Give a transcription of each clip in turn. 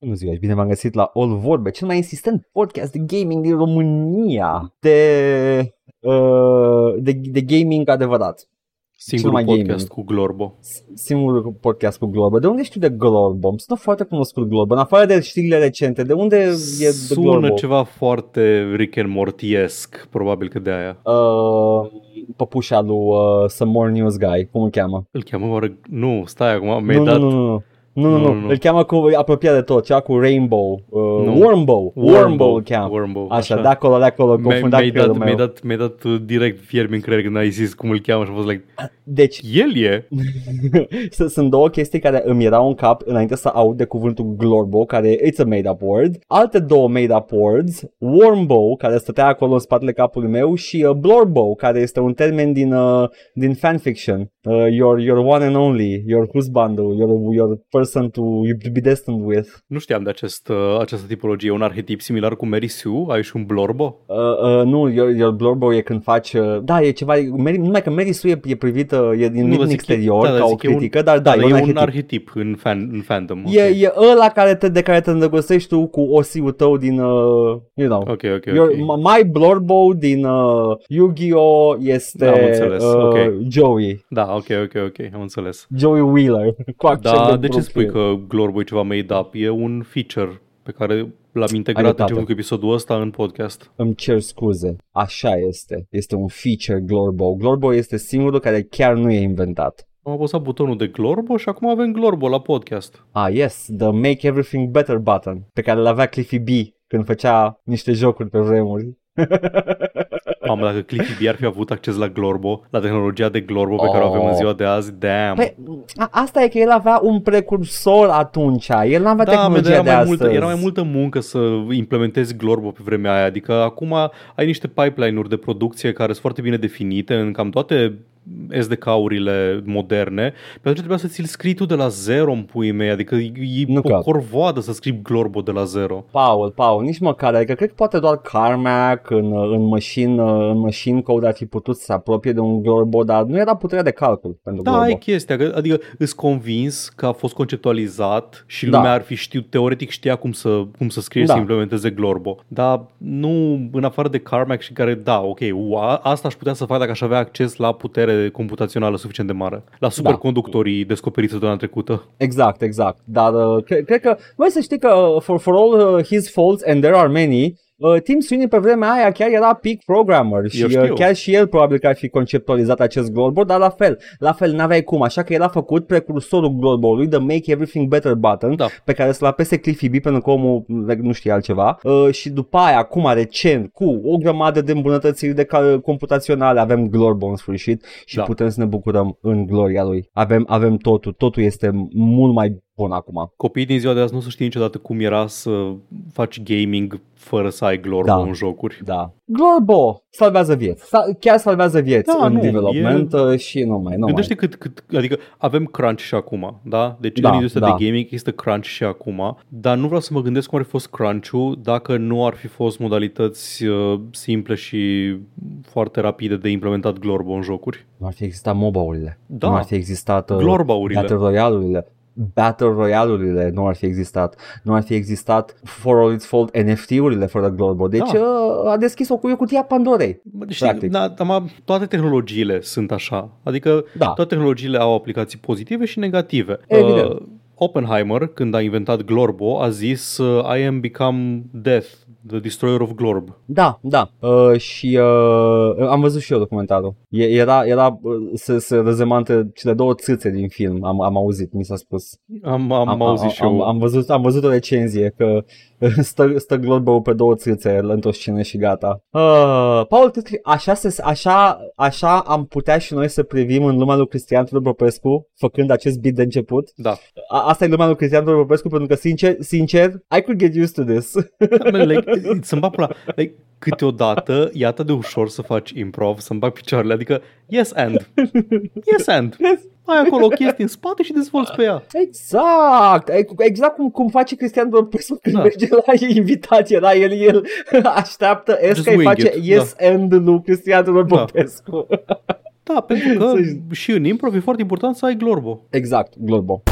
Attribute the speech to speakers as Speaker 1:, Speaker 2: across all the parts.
Speaker 1: Bună ziua și bine v-am găsit la All Vorbe, cel mai insistent podcast de gaming din România, de, uh, de, de gaming adevărat.
Speaker 2: Singurul
Speaker 1: mai
Speaker 2: podcast
Speaker 1: gaming.
Speaker 2: cu Glorbo.
Speaker 1: Singurul podcast cu Global. De unde știu de Global? Sunt foarte cunoscut Global. În afară de știrile recente, de unde e de
Speaker 2: Sună
Speaker 1: Global?
Speaker 2: ceva foarte Rick and Morty-esc, probabil că de aia.
Speaker 1: Uh, păpușa lui uh, Some More News Guy, cum îl cheamă?
Speaker 2: Îl cheamă oare... Nu, stai acum, mi-ai
Speaker 1: Nu,
Speaker 2: dat...
Speaker 1: nu, nu, nu. Nu, nu,
Speaker 2: Nu,
Speaker 1: nu,
Speaker 2: nu, nu.
Speaker 1: îl cheamă cu apropiat de tot, cea cu Rainbow, uh,
Speaker 2: Nu.
Speaker 1: Wormbow, Wormbow îl cheamă.
Speaker 2: Wormbow,
Speaker 1: Așa, de acolo, de acolo,
Speaker 2: Mi-ai,
Speaker 1: confundat
Speaker 2: mi-ai,
Speaker 1: creierul
Speaker 2: dat,
Speaker 1: meu.
Speaker 2: mi-ai, dat, mi-ai dat uh, direct fierbi în creier când ai zis cum îl cheamă și am fost like,
Speaker 1: Deci,
Speaker 2: el e?
Speaker 1: S- Sunt două chestii care îmi erau în cap înainte să aud de cuvântul Glorbo, care it's a made-up word. Alte două made-up words, Wormbow, care stătea acolo în spatele capului meu, și uh, Blorbo, care este un termen din, uh, din fanfiction. Uh, your, your one and only, your husband, your, your person to be destined with.
Speaker 2: Nu știam de acest, uh, această tipologie. Un arhetip similar cu Mary Sue? Ai și un Blorbo?
Speaker 1: Uh, uh, nu, your, your Blorbo e când faci... Uh, da, e ceva... Mary, numai că Mary Sue e, e privită, e din,
Speaker 2: Nu,
Speaker 1: din
Speaker 2: dar zic,
Speaker 1: exterior,
Speaker 2: da, dar
Speaker 1: ca o
Speaker 2: zic, e un-
Speaker 1: critică, dar da,
Speaker 2: Da,
Speaker 1: e,
Speaker 2: e un
Speaker 1: arhetip.
Speaker 2: arhetip în, fan, în fandom.
Speaker 1: E,
Speaker 2: ok.
Speaker 1: e ăla care te, de care te îndrăgostești tu cu osiul tău din, uh, you know,
Speaker 2: Ok, ok,
Speaker 1: Your,
Speaker 2: ok.
Speaker 1: m- My Blorbo din uh, Yu-Gi-Oh! este
Speaker 2: Am înțeles,
Speaker 1: uh,
Speaker 2: ok.
Speaker 1: Joey.
Speaker 2: Da, ok, ok, ok, am înțeles.
Speaker 1: Joey Wheeler. Cu accent
Speaker 2: Da, de ce
Speaker 1: Brooklyn.
Speaker 2: spui că Glorbo e ceva made up? E un feature pe care l-am integrat
Speaker 1: dreptate.
Speaker 2: începând cu episodul ăsta în podcast.
Speaker 1: Îmi cer scuze. Așa este. Este un feature Glorbo. Glorbo este singurul care chiar nu e inventat.
Speaker 2: Am apăsat butonul de Glorbo și acum avem Glorbo la podcast.
Speaker 1: Ah, yes, the Make Everything Better button, pe care îl avea Cliffy B când făcea niște jocuri pe vremuri.
Speaker 2: Mamă, dacă Cliffy B ar fi avut acces la Glorbo, la tehnologia de Glorbo pe care o avem în ziua de azi, damn.
Speaker 1: Păi, a- asta e că el avea un precursor atunci. El nu avea
Speaker 2: da, man,
Speaker 1: tehnologia
Speaker 2: era
Speaker 1: de
Speaker 2: mai,
Speaker 1: astăzi.
Speaker 2: multă, era mai multă muncă să implementezi Glorbo pe vremea aia. Adică acum ai niște pipeline-uri de producție care sunt foarte bine definite în cam toate SDK-urile moderne. Pe atunci trebuia să ți-l scrii tu de la zero în puii mei. Adică e, e
Speaker 1: Nu
Speaker 2: o
Speaker 1: cred.
Speaker 2: corvoadă să scrii Glorbo de la zero.
Speaker 1: Paul, Paul, nici măcar, adică cred că poate doar Carmack în, în, machine, în machine code ar fi putut să se apropie de un Glorbo, dar nu era puterea de calcul pentru
Speaker 2: Da,
Speaker 1: Glorbo.
Speaker 2: e chestia, că- adică îs convins că a fost conceptualizat și
Speaker 1: Da.
Speaker 2: lumea ar fi știut, teoretic știa cum să, cum să scrie și
Speaker 1: Da.
Speaker 2: să implementeze Glorbo. Dar nu, în afară de Carmack și care, da, ok, u, a, asta aș putea să fac dacă aș avea acces la putere computațională suficient de mare. La superconductorii descoperiți săptămâna trecută.
Speaker 1: Exact, exact. Dar uh, cred, cred că, voi să știi că uh, for, for all uh, his faults, and there are many, uh, Tim Sweeney pe vremea aia chiar era peak programmer și
Speaker 2: Eu
Speaker 1: uh,
Speaker 2: știu.
Speaker 1: chiar și el probabil că ar fi conceptualizat acest Glorbo, dar la fel, la fel n-aveai cum, așa că el a făcut precursorul Glorbo-ului, the Make Everything Better button,
Speaker 2: Da.
Speaker 1: pe care să-l apese Cliffy B pentru că omul nu știe altceva uh, și după aia, acum recent, cu o grămadă de îmbunătățiri de ca- computaționale, avem Glorbo în sfârșit și
Speaker 2: Da.
Speaker 1: putem să ne bucurăm în gloria lui. Avem, avem totul, totul este mult mai bun acum.
Speaker 2: Copiii din ziua de azi nu o să știe niciodată cum era să faci gaming fără să ai Glorbo
Speaker 1: Da.
Speaker 2: în jocuri.
Speaker 1: Da. Glorbo salvează vieți. Sa- chiar salvează vieți
Speaker 2: Da,
Speaker 1: în
Speaker 2: nu,
Speaker 1: development e... și nu mai, nu
Speaker 2: Gândește
Speaker 1: mai.
Speaker 2: cât, cât, adică avem crunch și acum, da? Deci
Speaker 1: Da,
Speaker 2: în industria
Speaker 1: da.
Speaker 2: de gaming există crunch și acum, dar nu vreau să mă gândesc cum ar fi fost crunch-ul dacă nu ar fi fost modalități uh, simple și foarte rapide de implementat Glorbo în jocuri.
Speaker 1: Nu ar fi existat MOBA-urile.
Speaker 2: Da.
Speaker 1: Nu ar fi existat uh,
Speaker 2: Glorba-urile.
Speaker 1: Battle Royale-urile. Battle Royale-urile nu ar fi existat. Nu ar fi existat for all its fault NFT-urile fără Glorbo. Deci
Speaker 2: Da.
Speaker 1: uh, a deschis o cuie cutia Pandorei.
Speaker 2: Bă, Deci,
Speaker 1: Practic.
Speaker 2: da, da, toate tehnologiile sunt așa. Adică
Speaker 1: Da.
Speaker 2: toate tehnologiile au aplicații pozitive și negative.
Speaker 1: Evident.
Speaker 2: Uh, Oppenheimer, când a inventat Glorbo, a zis uh, I am become death, the destroyer of Glorb.
Speaker 1: Da, da. Uh, și uh, am văzut și eu documentarul. E, era era uh, se, se rezema între cele două țâțe din film. Am, am auzit, mi s-a spus.
Speaker 2: Am, am, am auzit și
Speaker 1: am,
Speaker 2: eu.
Speaker 1: am, văzut, am văzut o recenzie că stă, stă Glorbo pe două țâțe într-o scenă și gata. Uh, Paul, cred că așa, se, așa, așa am putea și noi să privim în lumea lui Cristian Tudor Popescu făcând acest bit de început.
Speaker 2: Da.
Speaker 1: A, asta e lumea lui Cristian Tudor Popescu pentru că, sincer, sincer, I could get used to this.
Speaker 2: Man, like, să-mi bag pula. Like, câteodată e atât de ușor să faci improv, să-mi bag picioarele, adică yes and. Yes and. Ai acolo o chestie în spate și dezvolți pe ea.
Speaker 1: Exact, E- exact cum, cum face Cristian Popescu când
Speaker 2: Da.
Speaker 1: merge la invitație, da, el, el așteaptă
Speaker 2: Just
Speaker 1: Esca îi
Speaker 2: wing
Speaker 1: face
Speaker 2: it,
Speaker 1: yes and lui Cristian Tudor
Speaker 2: Da.
Speaker 1: Popescu.
Speaker 2: Da, pentru că
Speaker 1: Să-
Speaker 2: și în improv e foarte important să ai glorbo.
Speaker 1: Exact, Glorbo.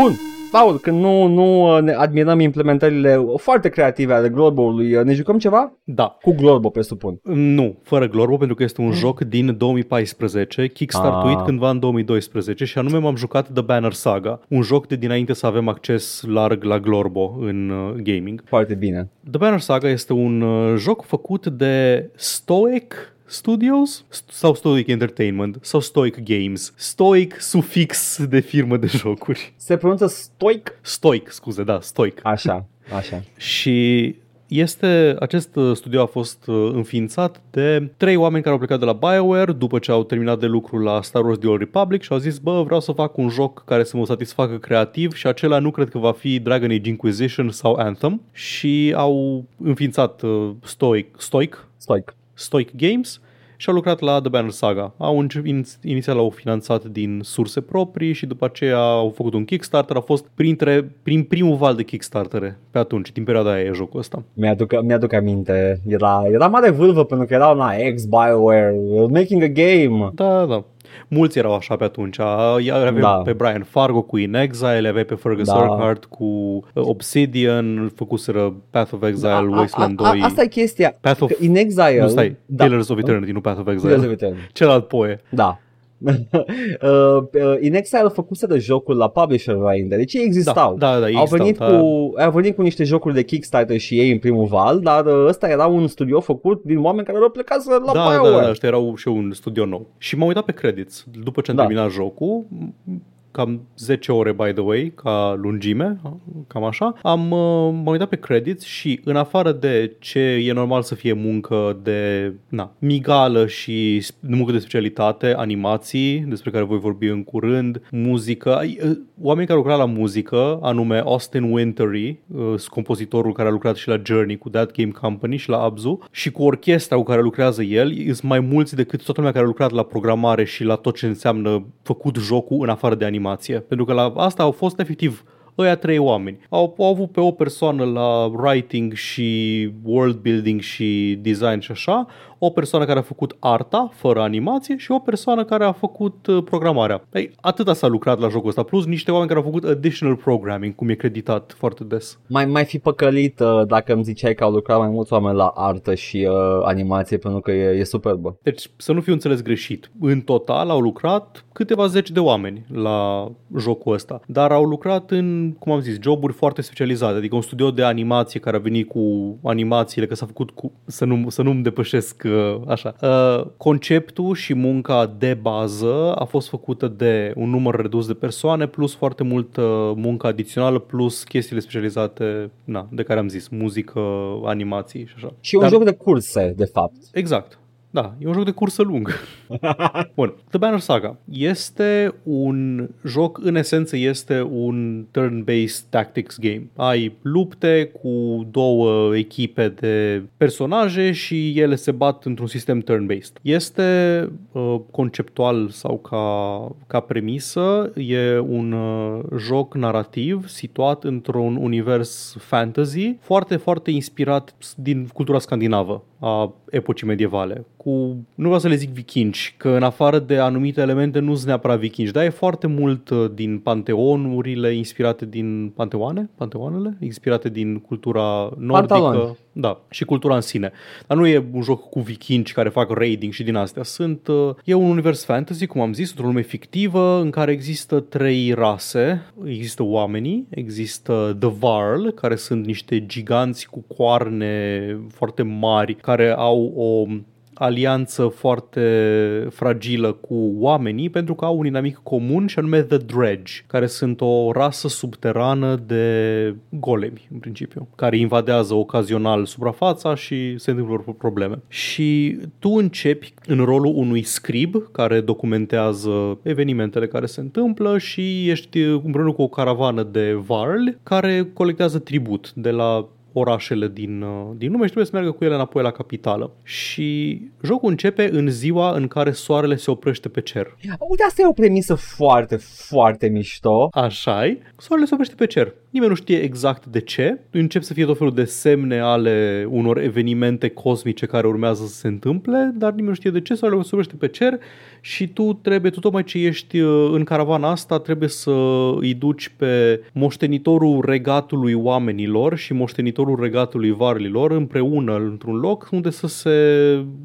Speaker 1: Bun, Paul, când nu, nu uh, ne admirăm implementările foarte creative ale Glorbo-ului, uh, ne jucăm ceva?
Speaker 2: Da.
Speaker 1: Cu Glorbo, presupun.
Speaker 2: Nu, fără Glorbo, pentru că este un joc din 2014, kickstartuit
Speaker 1: Ah.
Speaker 2: cândva în 2012 și anume m-am jucat The Banner Saga, un joc de dinainte să avem acces larg la Glorbo în uh, gaming.
Speaker 1: Foarte bine.
Speaker 2: The Banner Saga este un uh, joc făcut de Stoic Studios sau Stoic Entertainment sau Stoic Games. Stoic sufix de firmă de jocuri.
Speaker 1: Se pronunță stoic?
Speaker 2: Stoic, scuze, da, Stoic.
Speaker 1: Așa, așa.
Speaker 2: Și este, acest uh, studio a fost uh, înființat de trei oameni care au plecat de la BioWare după ce au terminat de lucru la Star Wars The Old Republic și au zis, bă, vreau să fac un joc care să mă satisfacă creativ și acela nu cred că va fi Dragon Age Inquisition sau Anthem și au înființat uh, Stoic, Stoic,
Speaker 1: Stoic.
Speaker 2: Stoic Games și au lucrat la The Banner Saga. Au înce- in- inițial au finanțat din surse proprii și după aceea au făcut un Kickstarter. A fost printre, prin primul val de Kickstartere pe atunci, din perioada aia e jocul ăsta.
Speaker 1: Mi-aduc, mi-aduc aminte. Era, era mare vâlvă pentru că erau la ex BioWare, making a game.
Speaker 2: Da, da. Mulți erau așa pe atunci. Iar aveai
Speaker 1: Da.
Speaker 2: pe Brian Fargo cu In Exile, aveai pe Fergus
Speaker 1: Da.
Speaker 2: Urquhart cu uh, Obsidian, făcuseră Path of Exile,
Speaker 1: A- a-
Speaker 2: Wasteland 2.
Speaker 1: a- Asta e chestia.
Speaker 2: Path of...
Speaker 1: Că In Exile...
Speaker 2: Nu, stai,
Speaker 1: da.
Speaker 2: Pillars of Eternity, nu Path of
Speaker 1: Pillars of
Speaker 2: Exile.
Speaker 1: Eternity.
Speaker 2: Celălalt poe.
Speaker 1: Da. uh, uh, In Exile făcuse de jocul la publisher înainte, deci ei existau.
Speaker 2: Da, da, da, ei
Speaker 1: au,
Speaker 2: existau,
Speaker 1: venit
Speaker 2: da.
Speaker 1: cu, au venit cu niște jocuri de Kickstarter și ei în primul val, dar uh, ăsta era un studio făcut din oameni care au plecat să- la
Speaker 2: da,
Speaker 1: BioWare.
Speaker 2: da, da, ăștia erau și un studio nou. Și m-am uitat pe credits. După ce am
Speaker 1: Da.
Speaker 2: terminat jocul, cam 10 ore, by the way, ca lungime, cam așa, am, uh, m-am uitat pe credits și în afară de ce e normal să fie muncă de na, migală și sp- muncă de specialitate, animații, despre care voi vorbi în curând, muzică, ai, uh, oameni care au lucrat la muzică, anume Austin Wintory, uh, compozitorul care a lucrat și la Journey cu That Game Company și la Abzu, și cu orchestra cu care lucrează el, sunt mai mulți decât toată lumea care a lucrat la programare și la tot ce înseamnă făcut jocul în afară de animație. Pentru că la asta au fost efectiv ăia trei oameni. Au, au avut pe o persoană la writing și world building și design și așa, o persoană care a făcut arta, fără animație, și o persoană care a făcut uh, programarea. Ei, atâta s-a lucrat la jocul ăsta, plus niște oameni care au făcut additional programming, cum e creditat foarte des.
Speaker 1: Mai, mai fi păcălit uh, dacă îmi ziceai că au lucrat mai mulți oameni la artă și uh, animație pentru că e, e superbă.
Speaker 2: Deci, să nu fiu înțeles greșit, în total au lucrat câteva zeci de oameni la jocul ăsta, dar au lucrat în, cum am zis, joburi foarte specializate, adică un studio de animație care a venit cu animațiile, că s-a făcut cu, să, nu, să nu-mi depășesc uh, așa. Uh, conceptul și munca de bază a fost făcută de un număr redus de persoane, plus foarte multă muncă adițională, plus chestiile specializate, na, de care am zis, muzică, animații și așa.
Speaker 1: Și e un
Speaker 2: Dar-
Speaker 1: joc de curse, de fapt.
Speaker 2: Exact. Da, e un joc de cursă lung. Bun, The Banner Saga este un joc, în esență este un turn-based tactics game. Ai lupte cu două echipe de personaje și ele se bat într-un sistem turn-based. Este uh, conceptual sau ca, ca premisă, e un uh, joc narrativ situat într-un univers fantasy foarte, foarte inspirat din cultura scandinavă a epocii medievale. Cu, nu vreau să le zic vikingi, că în afară de anumite elemente nu sunt neapărat vikingi, dar e foarte mult uh, din panteonurile inspirate din panteoane, panteoanele, inspirate din cultura nordică.
Speaker 1: Pantaloni.
Speaker 2: Da, și cultura în sine. Dar nu e un joc cu vikingi care fac raiding și din astea. Sunt, uh, e un univers fantasy, cum am zis, într-o lume fictivă în care există trei rase. Există oamenii, există The Varl, care sunt niște giganți cu coarne foarte mari, care au o alianță foarte fragilă cu oamenii pentru că au un inamic comun și anume The Dredge, care sunt o rasă subterană de golemi, în principiu, care invadează ocazional suprafața și se întâmplă probleme. Și tu începi în rolul unui scrib care documentează evenimentele care se întâmplă și ești împreună cu o caravană de varli care colectează tribut de la orașele din, uh, din lume și trebuie să meargă cu ele înapoi la capitală. Și jocul începe în ziua în care soarele se oprește pe cer.
Speaker 1: Uite, asta e o premisă foarte, foarte mișto.
Speaker 2: așa e, soarele se oprește pe cer. Nimeni nu știe exact de ce. Încep să fie tot felul de semne ale unor evenimente cosmice care urmează să se întâmple, dar nimeni nu știe de ce soarele se oprește pe cer și tu trebuie, tu tocmai ce ești uh, în caravana asta, trebuie să îi duci pe moștenitorul regatului oamenilor și moștenitorul regatului varlilor împreună într-un loc unde să se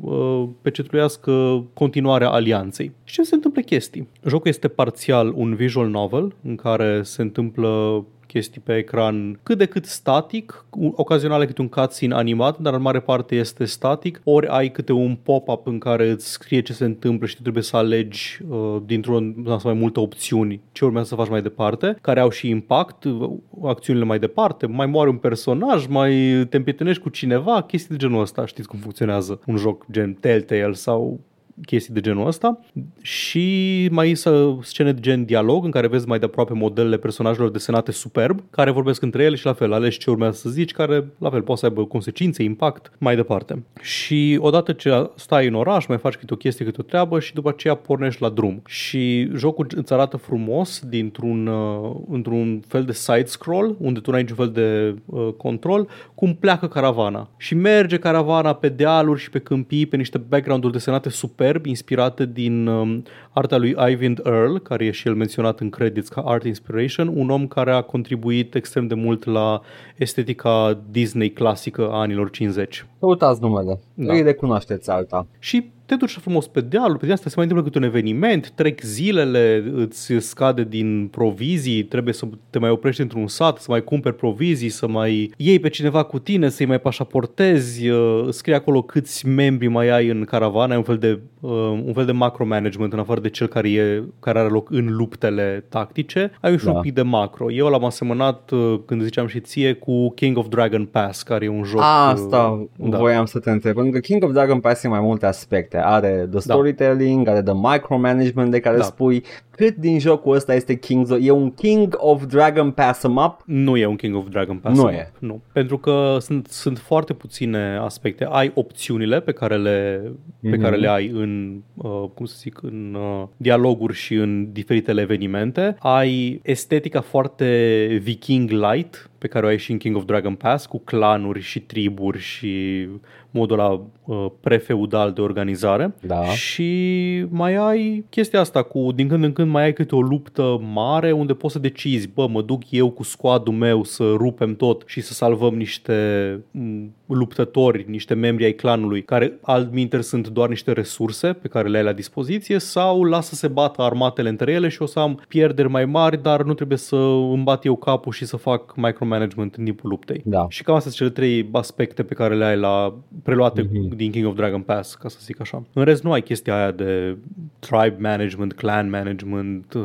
Speaker 2: uh, pecetluiască continuarea alianței. Și ce se întâmplă chestii? Jocul este parțial un visual novel în care se întâmplă chestii pe ecran cât de cât static, ocazional câte un cutscene animat, dar în mare parte este static, ori ai câte un pop-up în care îți scrie ce se întâmplă și tu trebuie să alegi uh, dintr-o mai multe opțiuni ce urmează să faci mai departe, care au și impact, uh, acțiunile mai departe, mai moare un personaj, mai te împrietenești cu cineva, chestii de genul ăsta, știți cum funcționează un joc gen Telltale sau chestii de genul ăsta și mai să scene de gen dialog în care vezi mai de aproape modelele personajelor desenate superb, care vorbesc între ele și la fel alegi ce urmează să zici, care la fel poate să aibă consecințe, impact, mai departe. Și odată ce stai în oraș, mai faci câte o chestie, câte o treabă și după aceea pornești la drum. Și jocul îți arată frumos dintr-un uh, într-un fel de side-scroll, unde tu nu ai niciun fel de uh, control, cum pleacă caravana. Și merge caravana pe dealuri și pe câmpii, pe niște background-uri desenate super superb, inspirată din um, arta lui Ivan Earl, care e și el menționat în credits ca Art Inspiration, un om care a contribuit extrem de mult la estetica Disney clasică a anilor 50.
Speaker 1: Căutați numele, da. îi recunoașteți alta.
Speaker 2: Și te duci frumos pe deal, pe asta se mai întâmplă câte un eveniment, trec zilele, îți scade din provizii, trebuie să te mai oprești într-un sat, să mai cumperi provizii, să mai iei pe cineva cu tine, să-i mai pașaportezi, uh, scrie acolo câți membri mai ai în caravană, ai un fel de, uh, un fel de macro-management în afară de cel care, e, care are loc în luptele tactice, ai și da. un pic de macro. Eu l-am asemănat, uh, când ziceam și ție, cu King of Dragon Pass, care e un joc...
Speaker 1: Asta da. voiam să te întreb, pentru că King of Dragon Pass e mai multe aspecte aspecte. Are the da. storytelling, da. are the micromanagement de care da. spui. Cât din jocul ăsta este King's of... E un King of Dragon Pass em up?
Speaker 2: Nu e un King of Dragon Pass
Speaker 1: Nu e.
Speaker 2: Nu. Pentru că sunt, sunt foarte puține aspecte. Ai opțiunile pe care le, mm-hmm. pe care mhm. le ai în, uh, cum să zic, în uh, dialoguri și în diferitele evenimente. Ai estetica foarte viking light pe care o ai și în King of Dragon Pass cu clanuri și triburi și modul ăla uh, prefeudal de organizare
Speaker 1: da.
Speaker 2: și mai ai chestia asta cu din când în când mai ai câte o luptă mare unde poți să decizi, bă, mă duc eu cu squadul meu să rupem tot și să salvăm niște mm, luptători, niște membri ai clanului care altminter sunt doar niște resurse pe care le ai la dispoziție sau lasă să se bată armatele între ele și o să am pierderi mai mari, dar nu trebuie să îmi bat eu capul și să fac micromanagement în timpul luptei.
Speaker 1: Da.
Speaker 2: Și cam astea sunt cele trei aspecte pe care le ai la preluate mm-hmm. din King of Dragon Pass, ca să zic așa. În rest nu ai chestia aia de tribe management, clan management. Uh...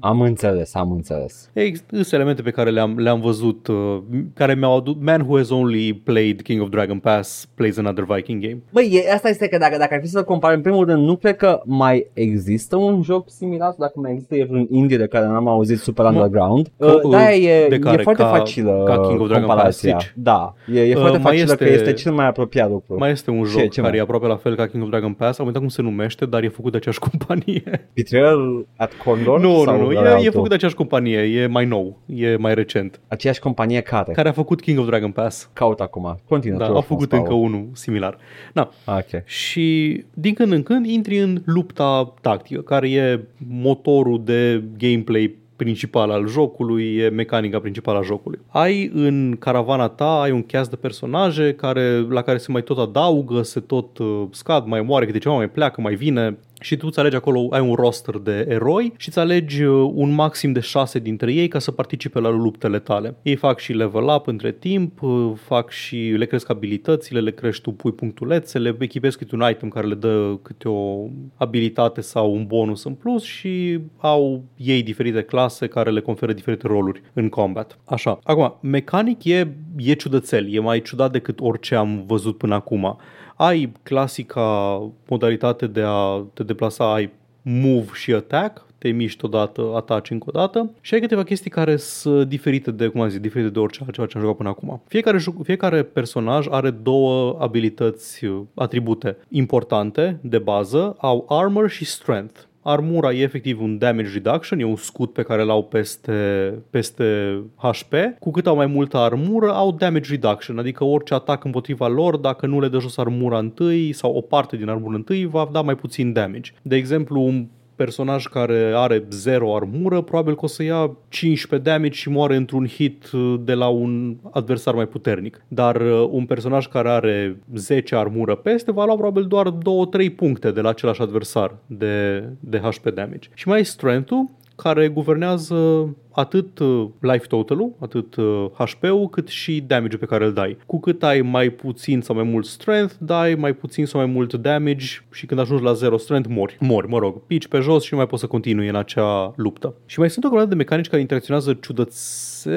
Speaker 1: Am înțeles, am înțeles.
Speaker 2: Sunt elemente pe care le-am, le-am văzut, uh, care mi-au adus, man who has only played King of Dragon Pass plays another Viking game.
Speaker 1: Băi, asta este că dacă, dacă ar fi să compar, în primul rând, nu cred că mai există un joc similar, dacă mai există e vreun indie de care n-am auzit super underground. Uh, da, e, de care, e foarte
Speaker 2: ca,
Speaker 1: facilă
Speaker 2: ca King of Dragon Pass,
Speaker 1: Da, e, e uh, foarte facilă este, că este cel mai apropiat lucru.
Speaker 2: Mai este un joc ce, ce care mai? e aproape la fel ca King of Dragon Pass, am uitat cum se numește, dar e făcut de aceeași companie.
Speaker 1: Betrayal at Condor?
Speaker 2: Nu, nu, nu, e, e făcut de aceeași companie, e mai nou, e mai recent.
Speaker 1: Aceeași companie care?
Speaker 2: Care a făcut King of Dragon Pass.
Speaker 1: Caut acum, continuă.
Speaker 2: Da, a făcut încă unul similar. Da.
Speaker 1: Okay.
Speaker 2: Și din când în când intri în lupta tactică, care e motorul de gameplay principal al jocului, e mecanica principală a jocului. Ai în caravana ta, ai un cast de personaje care, la care se mai tot adaugă, se tot uh, scad, mai moare câte ceva, mai pleacă, mai vine și tu îți alegi acolo, ai un roster de eroi și îți alegi uh, un maxim de șase dintre ei ca să participe la luptele tale. Ei fac și level up între timp, uh, fac și le cresc abilitățile, le crești tu, pui punctulețe, le echipezi câte un item care le dă câte o abilitate sau un bonus în plus și au ei diferite clase care le conferă diferite roluri în combat. Așa. Acum, mecanic e, e ciudățel, e mai ciudat decât orice am văzut până acum ai clasica modalitate de a te deplasa, ai move și attack, te miști odată, ataci încă o dată și ai câteva chestii care sunt diferite de, cum am zis, diferite de orice altceva ce am jucat până acum. Fiecare, fiecare personaj are două abilități, atribute importante de bază, au armor și strength. Armura e efectiv un damage reduction, e un scut pe care l-au peste, peste HP. Cu cât au mai multă armură, au damage reduction, adică orice atac împotriva lor, dacă nu le dă jos armura întâi sau o parte din armură întâi, va da mai puțin damage. De exemplu, un personaj care are 0 armură, probabil că o să ia 15 damage și moare într-un hit uh, de la un adversar mai puternic. Dar uh, un personaj care are 10 armură peste va lua probabil doar 2-3 puncte de la același adversar de, de HP damage. Și mai e strength-ul, care guvernează atât uh, life total-ul, atât HP-ul, cât și damage pe care îl dai. Cu cât ai mai puțin sau mai mult strength, dai mai puțin sau mai mult damage și când ajungi la 0 strength, mori. Mori, mă rog, pici pe jos și nu mai poți să continui în acea luptă. Și mai sunt o grămadă de mecanici care interacționează ciudățe...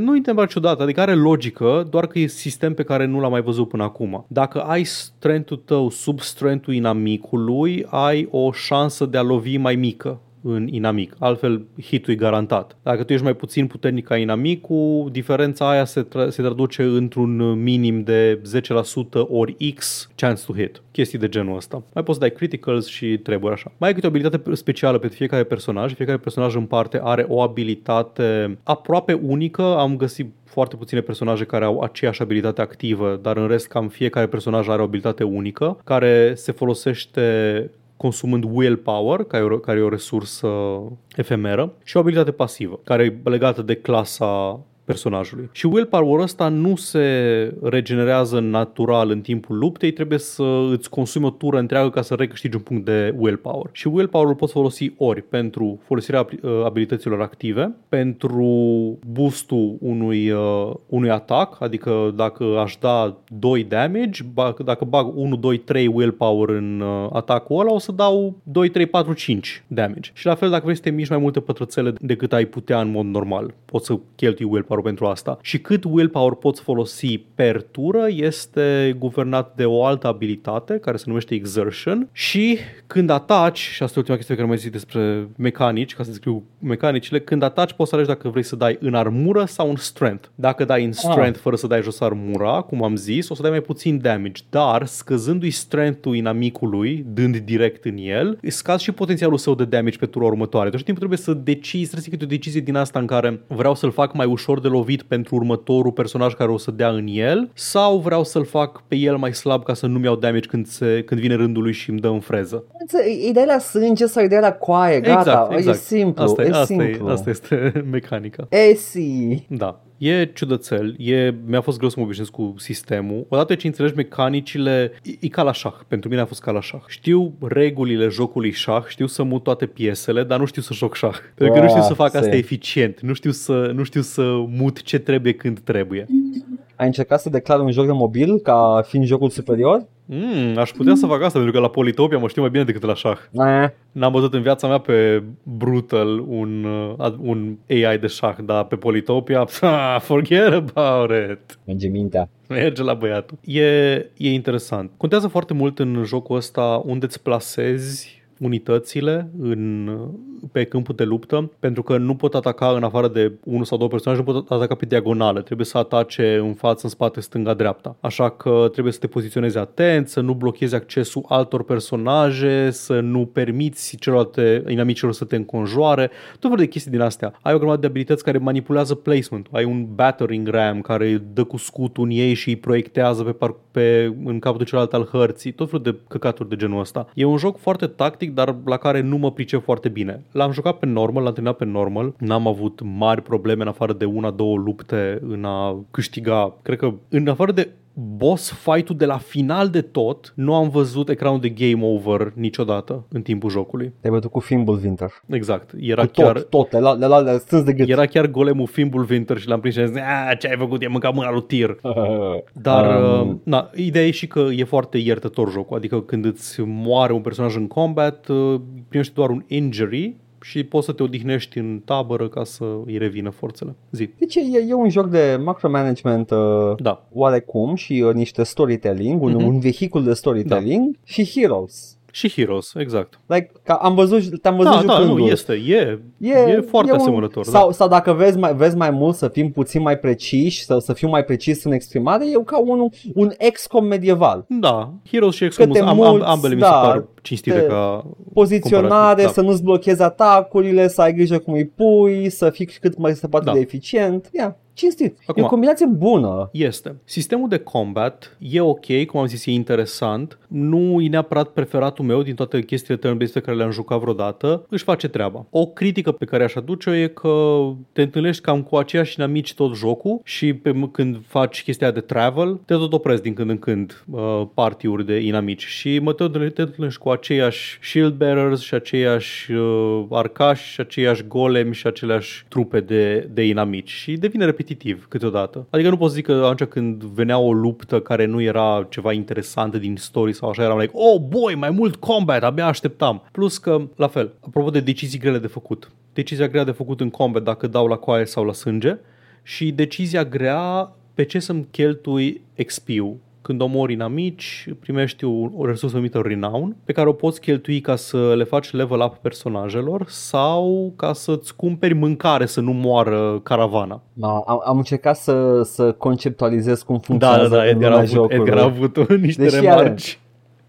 Speaker 2: Nu e neapărat ciudat, adică are logică, doar că e sistem pe care nu l-am mai văzut până acum. Dacă ai strength-ul tău sub strength-ul inamicului, ai o șansă de a lovi mai mică în inamic. Altfel, hitul e garantat. Dacă tu ești mai puțin puternic ca inamicul, diferența aia se, tra- se traduce într-un minim de 10% ori X chance to hit. Chestii de genul ăsta. Mai poți să dai criticals și trebuie așa. Mai ai câte o abilitate specială pe fiecare personaj. Fiecare personaj în parte are o abilitate aproape unică. Am găsit foarte puține personaje care au aceeași abilitate activă, dar în rest cam fiecare personaj are o abilitate unică care se folosește consumând willpower, care e o, care e o resursă efemeră, și o abilitate pasivă, care e legată de clasa personajului. Și willpower-ul ăsta nu se regenerează natural în timpul luptei, trebuie să îți consumi o tură întreagă ca să recâștigi un punct de willpower. Și willpower-ul poți folosi ori pentru folosirea uh, abilităților active, pentru boostul unui, uh, unui atac, adică dacă aș da 2 damage, dacă bag 1, 2, 3 willpower în uh, atacul ăla, o să dau 2, 3, 4, 5 damage. Și la fel dacă vrei să te miști mai multe pătrățele decât ai putea în mod normal, poți să cheltui willpower willpower pentru asta. Și cât willpower poți folosi per tură este guvernat de o altă abilitate care se numește exertion și când ataci, și asta e ultima chestie care mai zic despre mecanici, ca să descriu mecanicile, când ataci poți să alegi dacă vrei să dai în armură sau în strength. Dacă dai în ah. strength ah. fără să dai jos armura, cum am zis, o să dai mai puțin damage, dar scăzându-i strength-ul inamicului, dând direct în el, scazi și potențialul său de damage pe tura următoare. Deci timpul trebuie să decizi, trebuie să o decizie din asta în care vreau să-l fac mai ușor de lovit pentru următorul personaj care o să dea în el sau vreau să-l fac pe el mai slab ca să nu-mi iau damage când, se, când vine rândul lui și îmi dă în freză.
Speaker 1: Ideea la sânge sau ideea la coaie, gata, exact, exact. e simplu.
Speaker 2: Asta,
Speaker 1: e,
Speaker 2: asta,
Speaker 1: simplu.
Speaker 2: E, asta este mecanica.
Speaker 1: Esi.
Speaker 2: Da. E ciudățel, e, mi-a fost greu să mă obișnuiesc cu sistemul. Odată ce înțelegi mecanicile, e, e ca la șah. Pentru mine a fost ca la șah. Știu regulile jocului șah, știu să mut toate piesele, dar nu știu să joc șah. Pentru că nu știu să fac asta eficient, nu știu să, nu știu să mut ce trebuie când trebuie.
Speaker 1: Ai încercat să declar un joc de mobil ca fiind jocul superior?
Speaker 2: Mm, aș putea să fac asta, pentru că la Politopia mă știu mai bine decât la șah.
Speaker 1: Eh.
Speaker 2: N-am văzut în viața mea pe Brutal un, uh, un AI de șah, dar pe Politopia, forget about it.
Speaker 1: Merge mintea.
Speaker 2: Merge la băiatul. E, e interesant. Contează foarte mult în jocul ăsta unde îți plasezi unitățile în, pe câmpul de luptă, pentru că nu pot ataca în afară de unul sau două personaje, nu pot ataca pe diagonală, trebuie să atace în față, în spate, stânga, dreapta. Așa că trebuie să te poziționezi atent, să nu blochezi accesul altor personaje, să nu permiți celorlalte inamicilor să te înconjoare, tot felul de chestii din astea. Ai o grămadă de abilități care manipulează placement. Ai un battering ram care dă cu scutul în ei și îi proiectează pe, par- pe în capul celălalt al hărții, tot felul de căcaturi de genul ăsta. E un joc foarte tactic, dar la care nu mă pricep foarte bine. L-am jucat pe normal, l-am terminat pe normal, n-am avut mari probleme în afară de una, două lupte în a câștiga. Cred că în afară de boss fight-ul de la final de tot, nu am văzut ecranul de game over niciodată în timpul jocului.
Speaker 1: Te-ai bătut cu Fimble Winter.
Speaker 2: Exact. Era
Speaker 1: cu
Speaker 2: chiar...
Speaker 1: Tot, tot, le la, le la, le de gât.
Speaker 2: Era chiar golemul Fimble Winter și l-am prins și am zis, ce ai făcut, e mâncat mâna lui Tir. Dar, um... Uh, na, ideea e și că e foarte iertător jocul, adică când îți moare un personaj în combat, uh, primești doar un injury și poți să te odihnești în tabără ca să îi revină forțele. Zi.
Speaker 1: Deci e, e un joc de macromanagement uh,
Speaker 2: da.
Speaker 1: oarecum și uh, niște storytelling, un, uh-huh. un vehicul de storytelling da. și heroes.
Speaker 2: Și Heroes, exact.
Speaker 1: Like, ca am văzut, te-am văzut
Speaker 2: Da, da, nu,
Speaker 1: jucându-l.
Speaker 2: este, e, e, foarte
Speaker 1: un-
Speaker 2: asemănător.
Speaker 1: Sau,
Speaker 2: da.
Speaker 1: sau dacă vezi mai, vezi mai mult să fim puțin mai preciși, să, să fiu mai precis în exprimare, e ca un, un XCOM medieval.
Speaker 2: Da, Heroes și XCOM,
Speaker 1: Că te
Speaker 2: am, am,
Speaker 1: mulți,
Speaker 2: ambele mi
Speaker 1: da,
Speaker 2: se par cinstite
Speaker 1: te-
Speaker 2: ca...
Speaker 1: Poziționare,
Speaker 2: Comparativ, da.
Speaker 1: să nu-ți blochezi atacurile, să ai grijă cum îi pui, să fii cât mai se poate
Speaker 2: Da.
Speaker 1: de eficient. Ia, cinstit.
Speaker 2: Acum-
Speaker 1: e o combinație bună.
Speaker 2: Este. Sistemul de combat e ok, cum am zis, e interesant. Nu e neapărat preferatul meu din toate chestiile turn-based pe care le-am jucat vreodată. Își face treaba. O critică pe care aș aduce-o e că te întâlnești cam cu aceiași inamici tot jocul și pe, m- când faci chestia de travel, te tot opresc din când în când uh, partiuri de inamici și mă tot te întâlnești cu aceiași shield bearers și aceiași uh, arcași și aceiași golemi și aceleași trupe de, de inamici și devine repetitiv câteodată. Adică nu pot să zic că atunci când venea o luptă care nu era ceva interesant din story sau așa, eram like, oh boy, mai mult combat, abia așteptam. Plus că, la fel, apropo de decizii grele de făcut. Decizia grea de făcut în combat dacă dau la coaie sau la sânge și decizia grea pe ce să-mi cheltui XP-ul. Când omori inamici, primești o, o resursă numită Renown, pe care o poți cheltui ca să le faci level up personajelor sau ca să-ți cumperi mâncare să nu moară caravana.
Speaker 1: Da, am, am încercat să, să conceptualizez cum funcționează
Speaker 2: Da, da, da,
Speaker 1: în
Speaker 2: Edgar a
Speaker 1: lumea
Speaker 2: avut,
Speaker 1: jocului.
Speaker 2: Edgar a avut niște
Speaker 1: Deși
Speaker 2: remarci.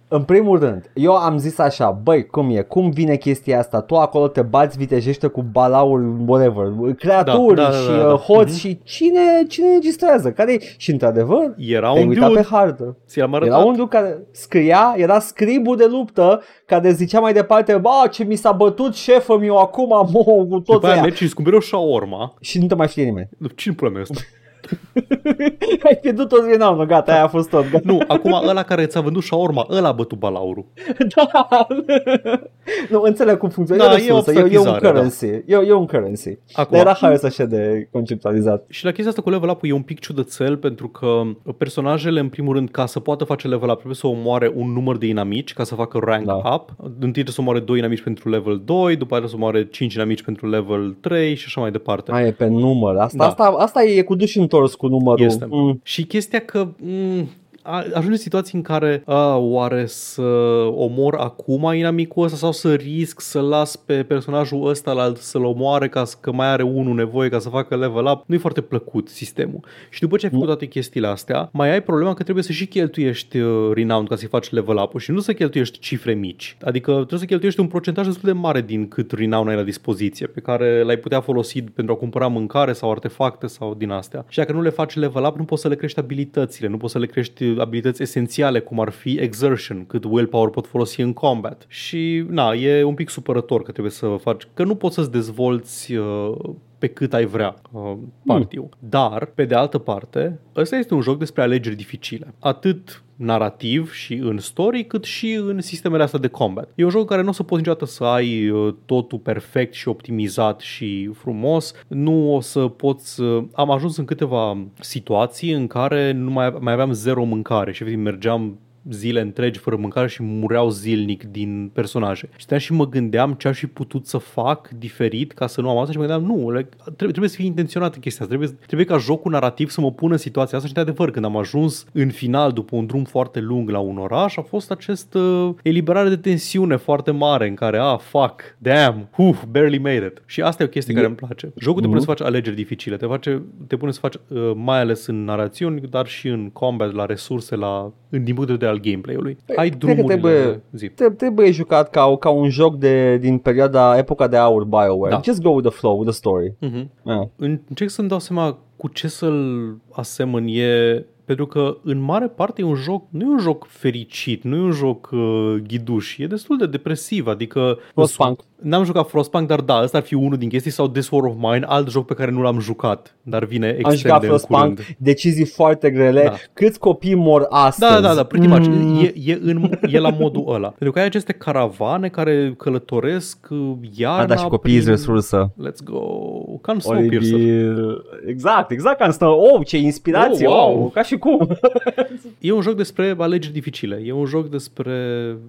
Speaker 1: În primul rând, eu am zis așa, băi, cum e, cum vine chestia asta? Tu acolo te bați, vitejește cu balauri, whatever, creaturi
Speaker 2: Da, da, da,
Speaker 1: și
Speaker 2: da, da.
Speaker 1: uh, hoți
Speaker 2: Mhm.
Speaker 1: și cine, cine registrează? Care Și într-adevăr,
Speaker 2: Era
Speaker 1: te
Speaker 2: un
Speaker 1: uita
Speaker 2: dude,
Speaker 1: pe hartă.
Speaker 2: ți-am
Speaker 1: Era
Speaker 2: arătat.
Speaker 1: un dude care scria, era scribul de luptă care zicea mai departe, ba, ce mi s-a bătut șefă meu acum, mo, cu
Speaker 2: După
Speaker 1: toți
Speaker 2: aia
Speaker 1: aia.
Speaker 2: mergi și îți cumperi o shawarma.
Speaker 1: Și nu te mai știe nimeni.
Speaker 2: Cine pula mea ăsta?
Speaker 1: Ai pierdut toți renownul, gata, aia a fost tot. Gata.
Speaker 2: Nu, acum ăla care ți-a vândut shawarma, ăla a bătut balaurul.
Speaker 1: da. nu, înțeleg cum funcționează.
Speaker 2: Da,
Speaker 1: e,
Speaker 2: e
Speaker 1: o resursă, e, e un
Speaker 2: obstatizare, da.
Speaker 1: currency. E, e un currency.
Speaker 2: Acum,
Speaker 1: Dar era haios așa de conceptualizat.
Speaker 2: Și la chestia asta cu level up e un pic ciudățel pentru că personajele, în primul rând, ca să poată face level up, trebuie să omoare un număr de inamici ca să facă rank
Speaker 1: Da.
Speaker 2: up. Întâi trebuie să omoare 2 inamici pentru level 2, după aceea să omoare 5 inamici pentru level 3 și așa mai departe.
Speaker 1: Aia e pe număr. Asta,
Speaker 2: Da.
Speaker 1: asta, asta e cu duș întors cu numărul.
Speaker 2: Este.
Speaker 1: Mm.
Speaker 2: Și chestia că m, a- ajunge în situații în care a, oare să omor acum inamicul ăsta sau să risc să las pe personajul ăsta la, să-l omoare ca să- că mai are unul nevoie ca să facă level up. Nu e foarte plăcut sistemul. Și după ce ai făcut toate chestiile astea, mai ai problema că trebuie să și cheltuiești uh, renown ca să-i faci level up și nu să cheltuiești cifre mici. Adică trebuie să cheltuiești un procentaj destul de mare din cât renown ai la dispoziție, pe care l-ai putea folosi pentru a cumpăra mâncare sau artefacte sau din astea. Și dacă nu le faci level up, nu poți să le crești abilitățile, nu poți să le crești abilități esențiale, cum ar fi exertion, cât willpower pot folosi în combat. Și, na, e un pic supărător că trebuie să faci, că nu poți să-ți dezvolți uh, pe cât ai vrea uh, partiu. Dar, pe de altă parte, ăsta este un joc despre alegeri dificile. Atât narrativ și în story, cât și în sistemele astea de combat. E un joc în care nu o să poți niciodată să ai uh, totul perfect și optimizat și frumos. Nu o să poți... uh, Am ajuns în câteva situații în care nu mai, mai aveam zero mâncare și efectiv mergeam zile întregi fără mâncare și mureau zilnic din personaje. Și stăteam și mă gândeam ce aș fi putut să fac diferit ca să nu am asta și mă gândeam, nu, le- trebuie, trebuie să fie intenționată chestia asta, trebuie, trebuie ca jocul narrativ să mă pună în situația asta și de adevăr, când am ajuns în final după un drum foarte lung la un oraș, a fost acest uh, eliberare de tensiune foarte mare în care, ah, fuck, damn, uf, barely made it. Și asta e o chestie care îmi place. Jocul te pune să faci alegeri dificile, te, face, te pune să faci uh, mai ales în narațiuni, dar și în combat, la resurse, la, în, din punct de vedere al gameplay-ului. Ai
Speaker 1: Cred că
Speaker 2: drumurile
Speaker 1: trebuie,
Speaker 2: zi.
Speaker 1: tre- trebuie jucat ca, ca un joc de, din perioada, epoca de aur BioWare.
Speaker 2: Da.
Speaker 1: Just go with the flow, with the story.
Speaker 2: Mhm.
Speaker 1: Yeah.
Speaker 2: Încerc să-mi dau seama cu ce să-l asemăn e pentru că în mare parte e un joc, nu e un joc fericit, nu e un joc uh, ghiduș, e destul de depresiv, adică
Speaker 1: Frostpunk.
Speaker 2: N-am jucat Frostpunk, dar da, ăsta ar fi unul din chestii sau This War of Mine, alt joc pe care nu l-am jucat, dar vine
Speaker 1: Am
Speaker 2: extrem
Speaker 1: jucat
Speaker 2: de în
Speaker 1: Frostpunk,
Speaker 2: curând.
Speaker 1: decizii foarte grele.
Speaker 2: Da.
Speaker 1: Câți copii mor astăzi?
Speaker 2: Da, da, da, pretty much.
Speaker 1: Mm.
Speaker 2: E, e, în, e la modul ăla. Pentru că ai aceste caravane care călătoresc uh, iarna
Speaker 1: A, da, și copiii
Speaker 2: prin...
Speaker 1: resursă.
Speaker 2: Let's go. Ca în Snowpiercer.
Speaker 1: Oribil. Exact, exact ca în Snow. Oh, ce inspirație,
Speaker 2: Oh,
Speaker 1: oh,
Speaker 2: wow.
Speaker 1: wow. ca și cum.
Speaker 2: E un joc despre alegeri dificile. E un joc despre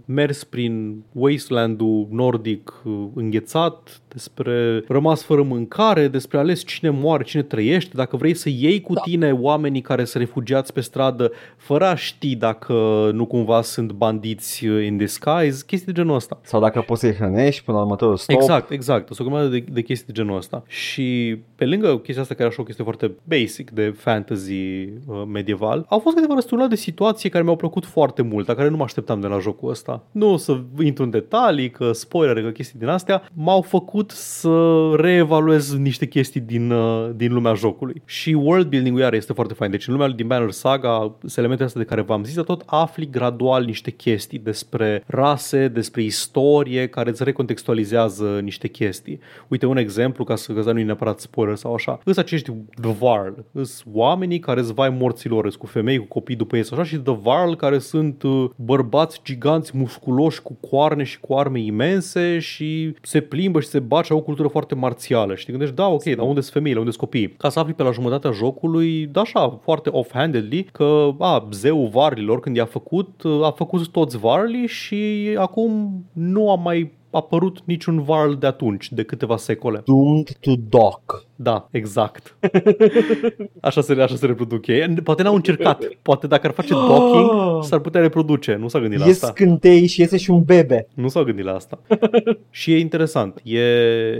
Speaker 2: mers prin wasteland-ul nordic uh, uh, înghețat, despre rămas fără mâncare, despre ales cine moare, cine trăiește, dacă vrei să iei cu
Speaker 1: Da.
Speaker 2: tine oamenii care sunt refugiați pe stradă fără a ști dacă nu cumva sunt bandiți uh, in disguise, chestii de genul ăsta.
Speaker 1: Sau dacă poți să-i hrănești până la următorul stop.
Speaker 2: Exact, exact. O să o grămadă de, de chestii de genul ăsta. Și pe lângă chestia asta care era și o chestie foarte basic de fantasy uh, medieval, au fost câteva răsturnări de situații care mi-au plăcut foarte mult, la care nu mă așteptam de la jocul ăsta. Nu o să intru în detalii, că spoilere, că chestii din astea, m-au făcut să reevaluez niște chestii din, uh, din lumea jocului. Și world building-ul iar este foarte fain. Deci în lumea din Banner Saga, sunt elementele astea de care v-am zis, dar tot afli gradual niște chestii despre rase, despre istorie, care îți recontextualizează niște chestii. Uite un exemplu, ca să că nu e neapărat spoiler sau așa. Îs acești The Varl. Îs oamenii care îți vai morților, îs cu femei, cu copii după ei sau așa și The Varl care sunt uh, bărbați giganți, musculoși, cu coarne și cu arme imense și se plimbă și se bat și au o cultură foarte marțială. Și te gândești, da, ok, dar unde sunt femeile, unde sunt copiii? Ca să afli pe la jumătatea jocului, da, așa, foarte off-handedly, că, a, zeul varlilor, când i-a făcut, a făcut toți varlii și acum nu a mai apărut niciun varl de atunci, de câteva secole.
Speaker 1: Doomed to Dock.
Speaker 2: Da, exact. Așa se, așa se reproduc ei. Poate n-au încercat. Poate dacă ar face docking, s-ar putea reproduce. Nu s-a gândit la
Speaker 1: Ies
Speaker 2: asta.
Speaker 1: scântei și iese și un bebe.
Speaker 2: Nu s-au gândit la asta. și e interesant. E,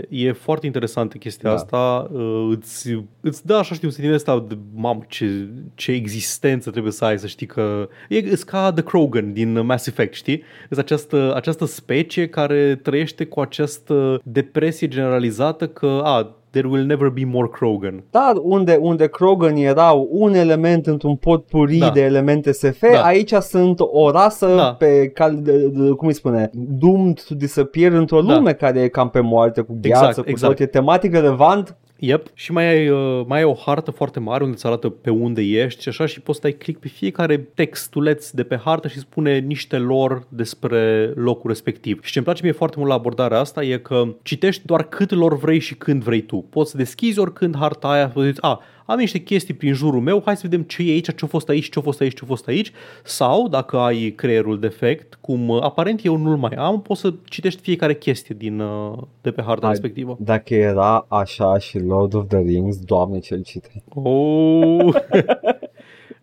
Speaker 2: e foarte interesantă chestia
Speaker 1: Da.
Speaker 2: da. asta. Uh, Îți, îți dă așa, știu, un sentiment ăsta de, mamă, ce, ce existență trebuie să ai, să știi că... E e ca The Krogan din Mass Effect, știi? Este această, această specie care trăiește cu această depresie generalizată că, a, there will never be more Krogan.
Speaker 1: Da, unde, unde Krogan erau un element într-un pot puri
Speaker 2: Da.
Speaker 1: de elemente SF,
Speaker 2: Da.
Speaker 1: aici sunt o rasă
Speaker 2: Da.
Speaker 1: pe cal, de, de, cum îi spune, doomed to disappear într-o
Speaker 2: Da.
Speaker 1: lume care e cam pe moarte, cu gheață,
Speaker 2: Exact,
Speaker 1: cu
Speaker 2: exact.
Speaker 1: tot, e tematic relevant.
Speaker 2: Yep. Și mai ai, uh, mai ai o hartă foarte mare unde îți arată pe unde ești și așa și poți să dai click pe fiecare textuleț de pe hartă și spune niște lor despre locul respectiv. Și ce îmi place mie foarte mult la abordarea asta e că citești doar cât lor vrei și când vrei tu. Poți să deschizi oricând harta aia, să zici, a, am niște chestii prin jurul meu, hai să vedem ce e aici, ce a fost aici, ce a fost aici, ce a fost aici. Sau, dacă ai creierul defect, cum uh, aparent eu nu-l mai am, poți să citești fiecare chestie din, uh, de pe harta
Speaker 1: Hai.
Speaker 2: respectivă.
Speaker 1: Dacă era așa și Lord of the Rings, doamne ce-l cite.
Speaker 2: Oh.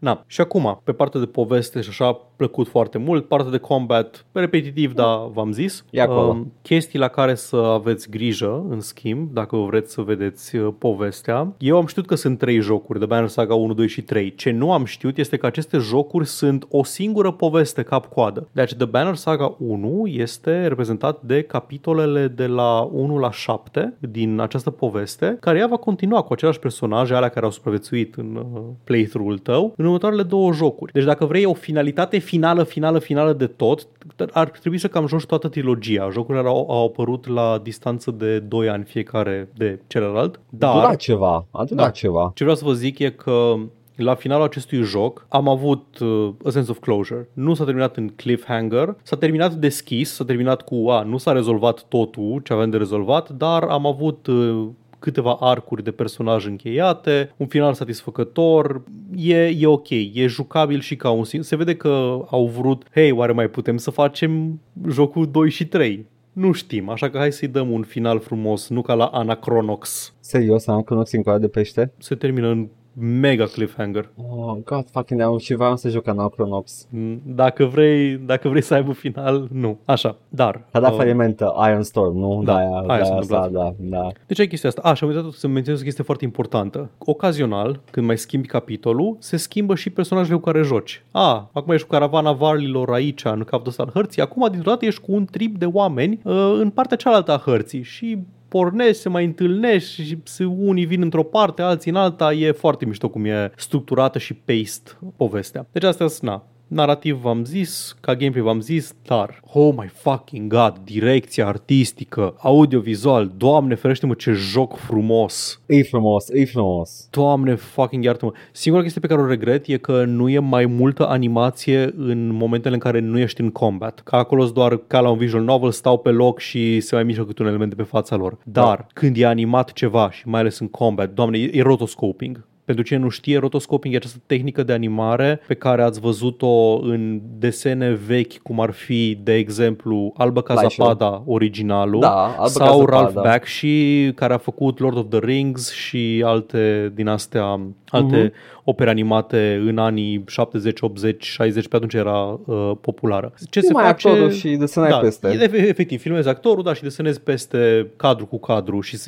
Speaker 2: Na, și acum, pe partea de poveste și așa, plăcut foarte mult. Partea de combat, repetitiv, dar v-am zis.
Speaker 1: E acolo.
Speaker 2: Um, chestii la care să aveți grijă, în schimb, dacă vreți să vedeți uh, povestea. Eu am știut că sunt trei jocuri, de Banner Saga 1, 2 și 3. Ce nu am știut este că aceste jocuri sunt o singură poveste cap-coadă. Deci The Banner Saga 1 este reprezentat de capitolele de la 1 la 7 din această poveste, care ea va continua cu aceleași personaje, alea care au supraviețuit în uh, playthrough-ul tău, în următoarele două jocuri. Deci dacă vrei o finalitate finală, finală, finală de tot, ar trebui să cam joci toată trilogia. Jocurile au, au apărut la distanță de 2 ani fiecare de celălalt.
Speaker 1: Dar... Dura
Speaker 2: Dar
Speaker 1: ceva, a durat
Speaker 2: Da.
Speaker 1: ceva.
Speaker 2: ce vreau să vă zic e că la finalul acestui joc am avut uh, a sense of closure. Nu s-a terminat în cliffhanger, s-a terminat deschis, s-a terminat cu, a, nu s-a rezolvat totul ce avem de rezolvat, dar am avut uh, câteva arcuri de personaj încheiate, un final satisfăcător, e, e ok, e jucabil și ca un singur. Se vede că au vrut, hei, oare mai putem să facem jocul 2 și 3? Nu știm, așa că hai să-i dăm un final frumos, nu ca la Anachronox.
Speaker 1: Serios, am cunosc în coada de pește?
Speaker 2: Se termină în mega cliffhanger.
Speaker 1: Oh, god fucking hell, și vreau să joc Anachronox.
Speaker 2: Mm, Dacă vrei, dacă vrei să aibă final, nu. Așa, dar...
Speaker 1: A dat
Speaker 2: uh,
Speaker 1: falimentă Iron Storm, nu?
Speaker 2: Da,
Speaker 1: aia,
Speaker 2: aia
Speaker 1: da,
Speaker 2: s-a
Speaker 1: asta,
Speaker 2: întâmplat.
Speaker 1: da, da.
Speaker 2: Deci ai chestia asta. A, și am uitat să menționez o chestie foarte importantă. Ocazional, când mai schimbi capitolul, se schimbă și personajele cu care joci. A, acum ești cu caravana varlilor aici, în capul ăsta al hărții. Acum, dintr-o dată, ești cu un trip de oameni uh, în partea cealaltă a hărții și pornești, se mai întâlnești și se- unii vin într-o parte, alții în alta. E foarte mișto cum e structurată și paced povestea. Deci astea sunt, na, Narativ v-am zis, ca gameplay v-am zis, dar, oh my fucking god, direcția artistică, audiovizual, doamne ferește-mă ce joc frumos.
Speaker 1: E frumos, e frumos.
Speaker 2: Doamne fucking iartă-mă. Singura chestie pe care o regret e că nu e mai multă animație în momentele în care nu ești în combat. Ca acolo sunt doar ca la un visual novel, stau pe loc și se mai mișcă câte un element de pe fața lor. Dar când e animat ceva și mai ales în combat, doamne, e, e rotoscoping. Pentru cine nu știe, rotoscoping e această tehnică de animare pe care ați văzut-o în desene vechi, cum ar fi, de exemplu, Alba Cazapada, originalul,
Speaker 1: Da, Alba
Speaker 2: sau
Speaker 1: Cazapada.
Speaker 2: Ralph Bakshi, care a făcut Lord of the Rings și alte din astea, alte
Speaker 1: Mhm.
Speaker 2: Opere animate în anii 70, 80, 60, pe atunci era uh, populară. Ce se
Speaker 1: mai
Speaker 2: face...
Speaker 1: actorul și desenai
Speaker 2: da,
Speaker 1: peste.
Speaker 2: e- Efectiv, filmezi actorul, da, și desenezi peste cadru cu cadru și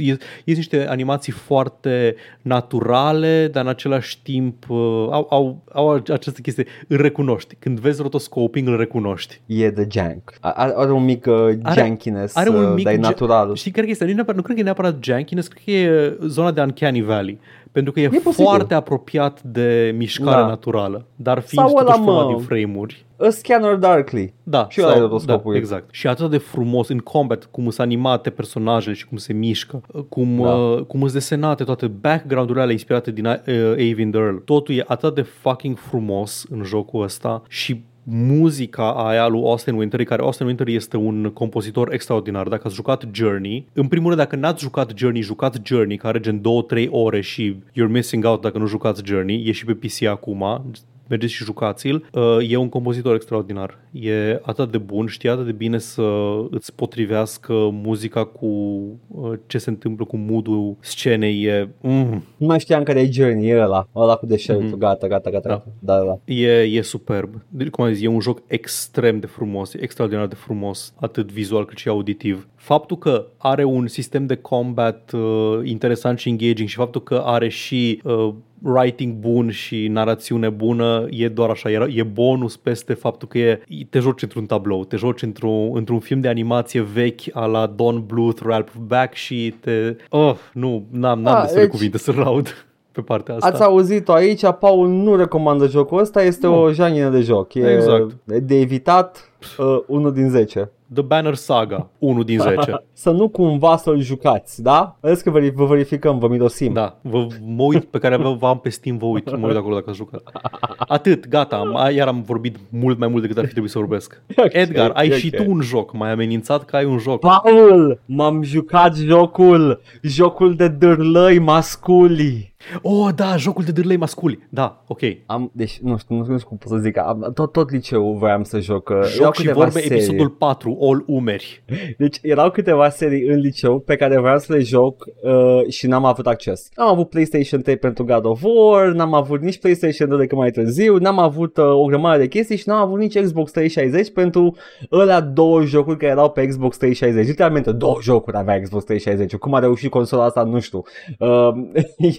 Speaker 2: ies niște animații foarte naturale, dar în același timp uh, au, au, au această chestie, îl recunoști. Când vezi rotoscoping, îl recunoști.
Speaker 1: E de jank. Are, are un mic uh,
Speaker 2: Are-
Speaker 1: jankiness,
Speaker 2: are un
Speaker 1: uh,
Speaker 2: mic
Speaker 1: dar e
Speaker 2: ja-
Speaker 1: natural.
Speaker 2: Știi care este? Nu, e neapărat, nu cred că e neapărat jankiness, cred că e zona de Uncanny Valley. Pentru că e,
Speaker 1: E posibil.
Speaker 2: foarte apropiat de mișcarea
Speaker 1: Da.
Speaker 2: naturală, dar fiind
Speaker 1: Sau ăla,
Speaker 2: totuși format
Speaker 1: mă.
Speaker 2: din frame-uri.
Speaker 1: A Scanner Darkly.
Speaker 2: Da,
Speaker 1: Și ăla e rotoscopul.
Speaker 2: da, exact. Și atât de frumos în combat, cum sunt animate personajele și cum se mișcă, cum,
Speaker 1: Da.
Speaker 2: uh, cum sunt desenate toate background-urile alea inspirate din uh, Avin Earl. Totul e atât de fucking frumos în jocul ăsta și muzica aia lui Austin Wintory, care Austin Wintory este un compozitor extraordinar. Dacă ați jucat Journey, în primul rând, dacă n-ați jucat Journey, jucați Journey, care are gen 2-3 ore și you're missing out dacă nu jucați Journey. E și pe PC acum, mergeți și jucați-l. Uh, E un compozitor extraordinar. E atât de bun, știe atât de bine să îți potrivească muzica cu uh, ce se întâmplă cu mood-ul scenei. E, mm,
Speaker 1: Nu mai știam care e Journey, e ăla. Ăla cu deșertul.
Speaker 2: Mhm.
Speaker 1: Gata, gata, gata.
Speaker 2: Da.
Speaker 1: gata. Da, da.
Speaker 2: E, e superb. Deci, cum am zis, e un joc extrem de frumos, e extraordinar de frumos, atât vizual cât și auditiv. Faptul că are un sistem de combat uh, interesant și engaging și faptul că are și uh, writing bun și narațiune bună e doar așa, e, e bonus peste faptul că e, te joci într-un tablou, te joci într-un, într-un film de animație vechi a la Don Bluth, Ralph Bakshi, te... Oh, nu, n-am, n-am
Speaker 1: Ah,
Speaker 2: destule
Speaker 1: deci-
Speaker 2: cuvinte să laud pe partea asta.
Speaker 1: Ați auzit-o aici, Paul nu recomandă jocul ăsta, este
Speaker 2: Nu.
Speaker 1: o janină de joc. E
Speaker 2: Exact.
Speaker 1: de evitat uh, unul din 10.
Speaker 2: The Banner Saga, 1 din 10.
Speaker 1: Să nu cumva să-l jucați, da? Vedeți că veri- vă verificăm, vă mirosim.
Speaker 2: Da, vă, mă uit pe care vă v-am pe Steam, vă uit, mă uit acolo dacă ați jucat. Atât, gata, am, iar am vorbit mult mai mult decât ar fi trebuit să vorbesc.
Speaker 1: Ok,
Speaker 2: Edgar, ai
Speaker 1: ok.
Speaker 2: și tu un joc, m-ai amenințat că ai un joc.
Speaker 1: Paul, m-am jucat jocul, jocul de dârlăi masculi.
Speaker 2: Oh, da, jocul de dârlei masculi. Da, ok.
Speaker 1: Am, deci, nu știu, nu știu cum pot să zic, am, tot, tot liceul voiam să joc. uh, erau
Speaker 2: Joc și
Speaker 1: câteva
Speaker 2: vorbe,
Speaker 1: serii.
Speaker 2: episodul 4, All Umeri.
Speaker 1: Deci erau câteva serii în liceu pe care vreau să le joc uh, și n-am avut acces. N-am avut PlayStation 3 pentru God of War, n-am avut nici PlayStation 2 decât mai târziu, n-am avut uh, o grămadă de chestii și n-am avut nici Xbox 360 pentru ălea două jocuri care erau pe Xbox 360. Literalmente două jocuri avea Xbox 360. Cum a reușit consola asta, nu știu. Uh,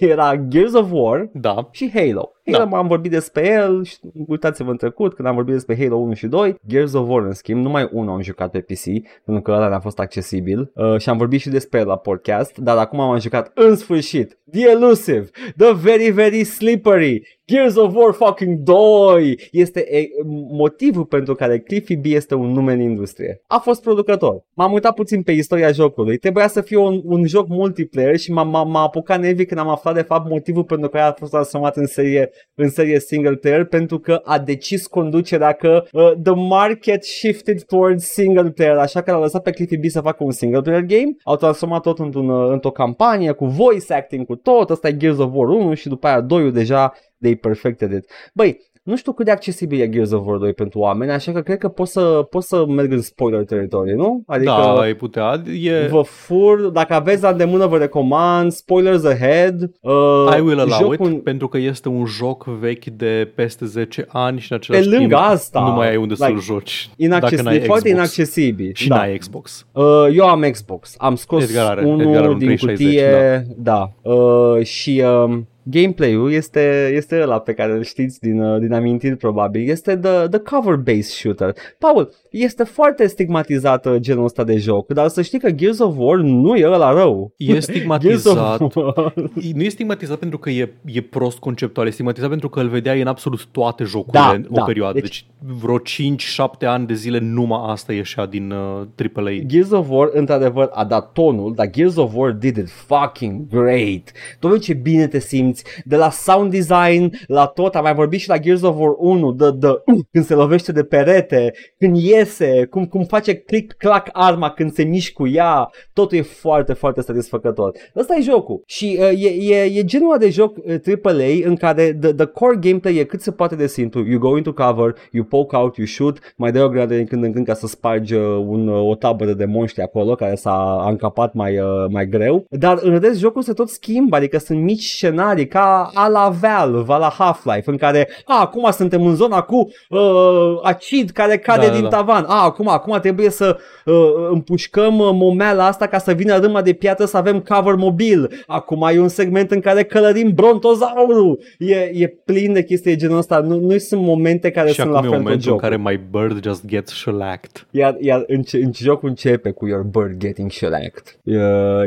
Speaker 1: era Gears of War
Speaker 2: Da.
Speaker 1: și Halo.
Speaker 2: Da.
Speaker 1: Halo am vorbit despre el, și uitați-vă în trecut când am vorbit despre Halo 1 și 2. Gears of War în schimb, numai unul am jucat pe PC, pentru că ăla ne-a fost accesibil uh, și am vorbit și despre el la podcast, dar acum am jucat în sfârșit The Elusive, The Very Very Slippery, Gears of War fucking 2 este e, motivul pentru care Cliffy B este un nume în industrie. A fost producător. M-am uitat puțin pe istoria jocului. Trebuia să fie un, un joc multiplayer și m-a, m-a, m-a apucat nervii când am aflat de fapt motivul pentru care a fost transformat în serie, în serie single player pentru că a decis conducerea că uh, the market shifted towards single player, așa că l-a lăsat pe Cliffy B să facă un single player game. Au transformat tot într-un, uh, într-o campanie cu voice acting, cu tot. Ăsta e Gears of War 1 și după aia 2 deja they perfected it. Băi, nu știu cât de accesibil e Gears of War 2 pentru oameni, așa că cred că pot să, pot să merg în spoiler teritorii, nu? Adică
Speaker 2: Da, ai putea. E,
Speaker 1: vă fur, dacă aveți la îndemână vă recomand, spoilers ahead. Uh,
Speaker 2: I will allow
Speaker 1: jocul-
Speaker 2: it, pentru că este un joc vechi de peste 10 ani și în
Speaker 1: Pe
Speaker 2: același
Speaker 1: lângă
Speaker 2: timp
Speaker 1: asta,
Speaker 2: nu mai ai unde
Speaker 1: like,
Speaker 2: să-l joci.
Speaker 1: inaccesibil,
Speaker 2: dacă n-ai
Speaker 1: foarte
Speaker 2: Xbox.
Speaker 1: inaccesibil.
Speaker 2: Și
Speaker 1: da.
Speaker 2: n-ai Xbox.
Speaker 1: Uh, eu am Xbox. Am scos
Speaker 2: Edgar are-
Speaker 1: unul
Speaker 2: Edgar are un
Speaker 1: din
Speaker 2: 360,
Speaker 1: cutie, da. Uh, și um, gameplay-ul este, este ăla pe care îl știți din, uh, din amintiri probabil. Este the, the cover-based shooter. Paul, este foarte stigmatizat uh, genul ăsta de joc, dar să știi că Gears of War nu e ăla rău.
Speaker 2: E
Speaker 1: Gears
Speaker 2: stigmatizat.
Speaker 1: of War.
Speaker 2: Nu e stigmatizat pentru că e, e prost conceptual, e stigmatizat pentru că îl vedeai în absolut toate jocurile
Speaker 1: Da,
Speaker 2: în o
Speaker 1: da.
Speaker 2: perioadă. Deci,
Speaker 1: Deci-
Speaker 2: vreo 5-7 ani de zile numai asta ieșea din uh, AAA.
Speaker 1: Gears of War, într-adevăr, a dat tonul, dar Gears of War did it fucking great. Doamne, ce bine te simți. De la sound design, la tot, am mai vorbit și la Gears of War 1, de, de, uh, când se lovește de perete, când iese, cum, cum face click-clack arma când se mișcă cu ea, totul e foarte, foarte satisfăcător. Ăsta e jocul și uh, e, e, e genul de joc uh, AAA în care the, the core gameplay e cât se poate de simplu. You go into cover, you poke out, you shoot, mai dai o gradă din când în când ca să spargi uh, un, uh, o tabără de monștri acolo care s-a încapat mai, uh, mai greu. Dar în rest jocul se tot schimbă, adică sunt mici scenarii ca a la Valve, a la Half-Life, în care a, acum suntem în zona cu uh, acid care cade da, din da, tavan. A, acum, acum trebuie să uh, împușcăm uh, momeala asta ca să vină râma de piatră să avem cover mobil. Acum e un segment în care călărim brontozaurul. E, e plin de chestii de genul ăsta. Nu, nu sunt momente care
Speaker 2: și
Speaker 1: sunt la fel
Speaker 2: momentul
Speaker 1: în jocul.
Speaker 2: în care my bird just gets shellacked.
Speaker 1: Iar, iar în, în jocul începe cu your bird getting shellacked.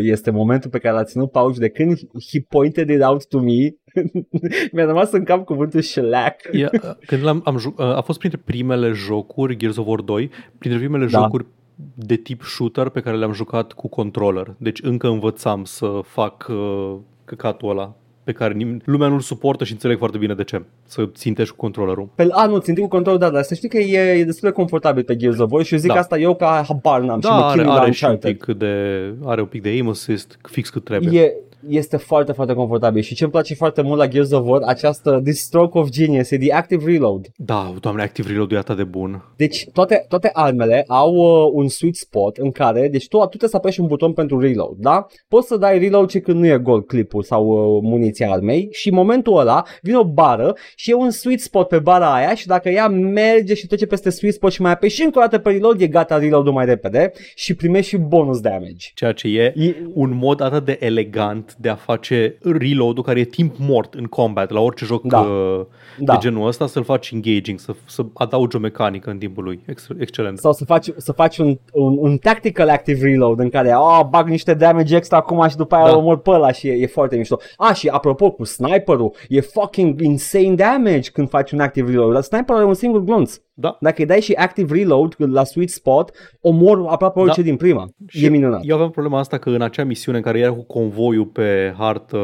Speaker 1: Este momentul pe care l-a ținut pauci de când he pointed it out to me mi-a rămas în cap cuvântul shellac.
Speaker 2: Yeah, când l-am, am, ju- a fost printre primele jocuri, Gears of War 2, printre primele da. jocuri de tip shooter pe care le-am jucat cu controller. Deci încă învățam să fac uh, căcatul ăla pe care nim- lumea nu-l suportă și înțeleg foarte bine de ce. Să țintești cu controllerul.
Speaker 1: Pe, a, nu, ținti cu controllerul, da, dar să știi că e, e destul de confortabil pe Gears of War și eu zic da. asta eu ca habar n-am
Speaker 2: da,
Speaker 1: și
Speaker 2: are,
Speaker 1: la
Speaker 2: are, și un
Speaker 1: Uncharted.
Speaker 2: pic de, are un pic de aim assist, fix cât trebuie.
Speaker 1: E, este foarte, foarte confortabil și ce îmi place foarte mult la Gears of War, această this stroke of genius, e the active reload.
Speaker 2: Da, doamne, active reload e atât de bun.
Speaker 1: Deci toate, toate armele au uh, un sweet spot în care, deci tu, tu trebuie să apeși un buton pentru reload, da? Poți să dai reload și când nu e gol clipul sau uh, muniția armei și în momentul ăla vine o bară și e un sweet spot pe bara aia și dacă ea merge și trece peste sweet spot și mai apeși și încă o dată pe reload, e gata reload-ul mai repede și primești și bonus damage.
Speaker 2: Ceea ce e,
Speaker 1: E-
Speaker 2: un mod atât de elegant de a face reload-ul care e timp mort în combat la orice joc
Speaker 1: Da.
Speaker 2: uh,
Speaker 1: Da.
Speaker 2: de genul ăsta, să-l faci engaging, să, să adaugi o mecanică în timpul lui. Ex- excelent.
Speaker 1: Sau să faci, să faci un, un, un tactical active reload în care oh, bag niște damage extra acum și după aia
Speaker 2: Da.
Speaker 1: da. omor pe ăla și e, e foarte mișto. A, și apropo cu sniperul, e fucking insane damage când faci un active reload. Dar sniperul are un singur glonț.
Speaker 2: Da.
Speaker 1: Dacă îi dai și active reload la sweet spot, omor aproape orice
Speaker 2: Da.
Speaker 1: din prima.
Speaker 2: Și
Speaker 1: e minunat.
Speaker 2: Eu aveam problema asta că în acea misiune în care era cu convoiul pe hartă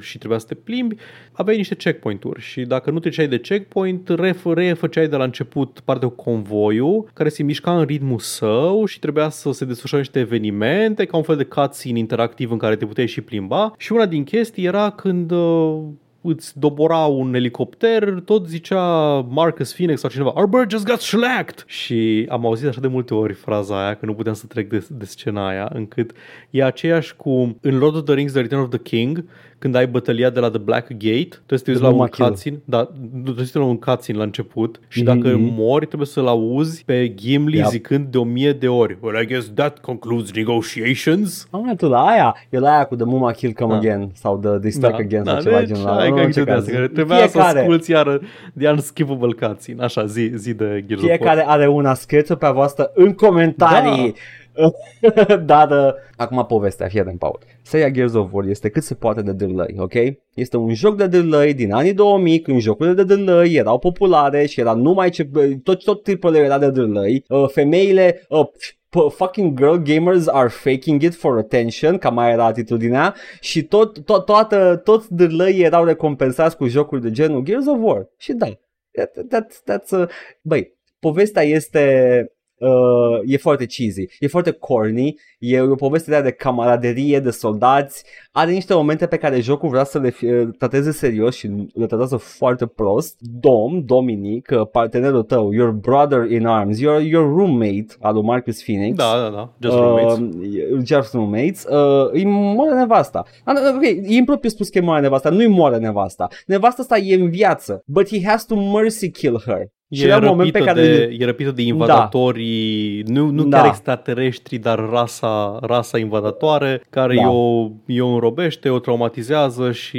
Speaker 2: și trebuia să te plimbi, aveai niște checkpoint-uri și dacă nu treceai de checkpoint, ref, refăceai de la început partea cu convoiul care se mișca în ritmul său și trebuia să se desfășoare niște evenimente ca un fel de cutscene interactiv în care te puteai și plimba și una din chestii era când uh, îți dobora un elicopter, tot zicea Marcus Phoenix sau cineva Our bird just got shellacked! Și am auzit așa de multe ori fraza aia că nu puteam să trec de, de scena aia, încât e aceeași cu în Lord of the Rings The Return of the King, când ai bătălia de la The Black Gate, trebuie să te uiți la un
Speaker 1: Numa kill.
Speaker 2: cutscene, da, trebuie să te uiți la un cutscene la început și
Speaker 1: Mhm,
Speaker 2: dacă
Speaker 1: mhm.
Speaker 2: mori trebuie să-l auzi pe Gimli
Speaker 1: Yep.
Speaker 2: zicând de o mie de ori Well, I guess that concludes negotiations.
Speaker 1: Am tu la aia, e la aia cu The Muma Kill Come
Speaker 2: Da.
Speaker 1: Again sau The, the Strike Again sau
Speaker 2: da,
Speaker 1: ceva
Speaker 2: deci,
Speaker 1: genul
Speaker 2: ai
Speaker 1: ăla.
Speaker 2: Că
Speaker 1: Nu, în
Speaker 2: chestia
Speaker 1: orice
Speaker 2: de
Speaker 1: caz.
Speaker 2: asta, care trebuia să
Speaker 1: Fiecare-
Speaker 2: asculti iară The Unskippable Cutscene. Așa, zi, zi de Gears of War.
Speaker 1: Fiecare are una scrietă pe a voastră în comentarii. Da. Dar uh, acum povestea, fie în Paul. Seria Gears of War este cât se poate de dârlăi, ok? Este un joc de dârlăi din anii 2000 când jocurile de dârlăi erau populare și era numai ce, tot, tot tipul era de dârlăi. Uh, femeile uh, p- fucking girl gamers are faking it for attention, cam mai era atitudinea și tot, tot, toată, toți dârlăii erau recompensați cu jocuri de genul Gears of War. Și da, that, that, that's, uh, băi, povestea este uh, e foarte cheesy, e foarte corny, e o poveste de, aia de camaraderie, de soldați, are niște momente pe care jocul vrea să le fie, trateze serios și le tratează foarte prost. Dom, Dominic, uh, partenerul tău, your brother in arms, your, your roommate al lui Marcus Phoenix.
Speaker 2: Da, da, da. Just roommates.
Speaker 1: Uh, just roommates. Uh, îi moare nevasta. Ah, Ok, e impropriu spus că îi moare nevasta. Nu-i moare nevasta. Nevasta asta e în viață. But he has to mercy kill her. Și
Speaker 2: E
Speaker 1: era un moment
Speaker 2: răpită,
Speaker 1: pe care...
Speaker 2: de, e răpită de invadatorii, nu, nu
Speaker 1: Da.
Speaker 2: chiar extraterestri, dar rasa, rasa invadatoare, care
Speaker 1: Da.
Speaker 2: o, o înrobește, o traumatizează și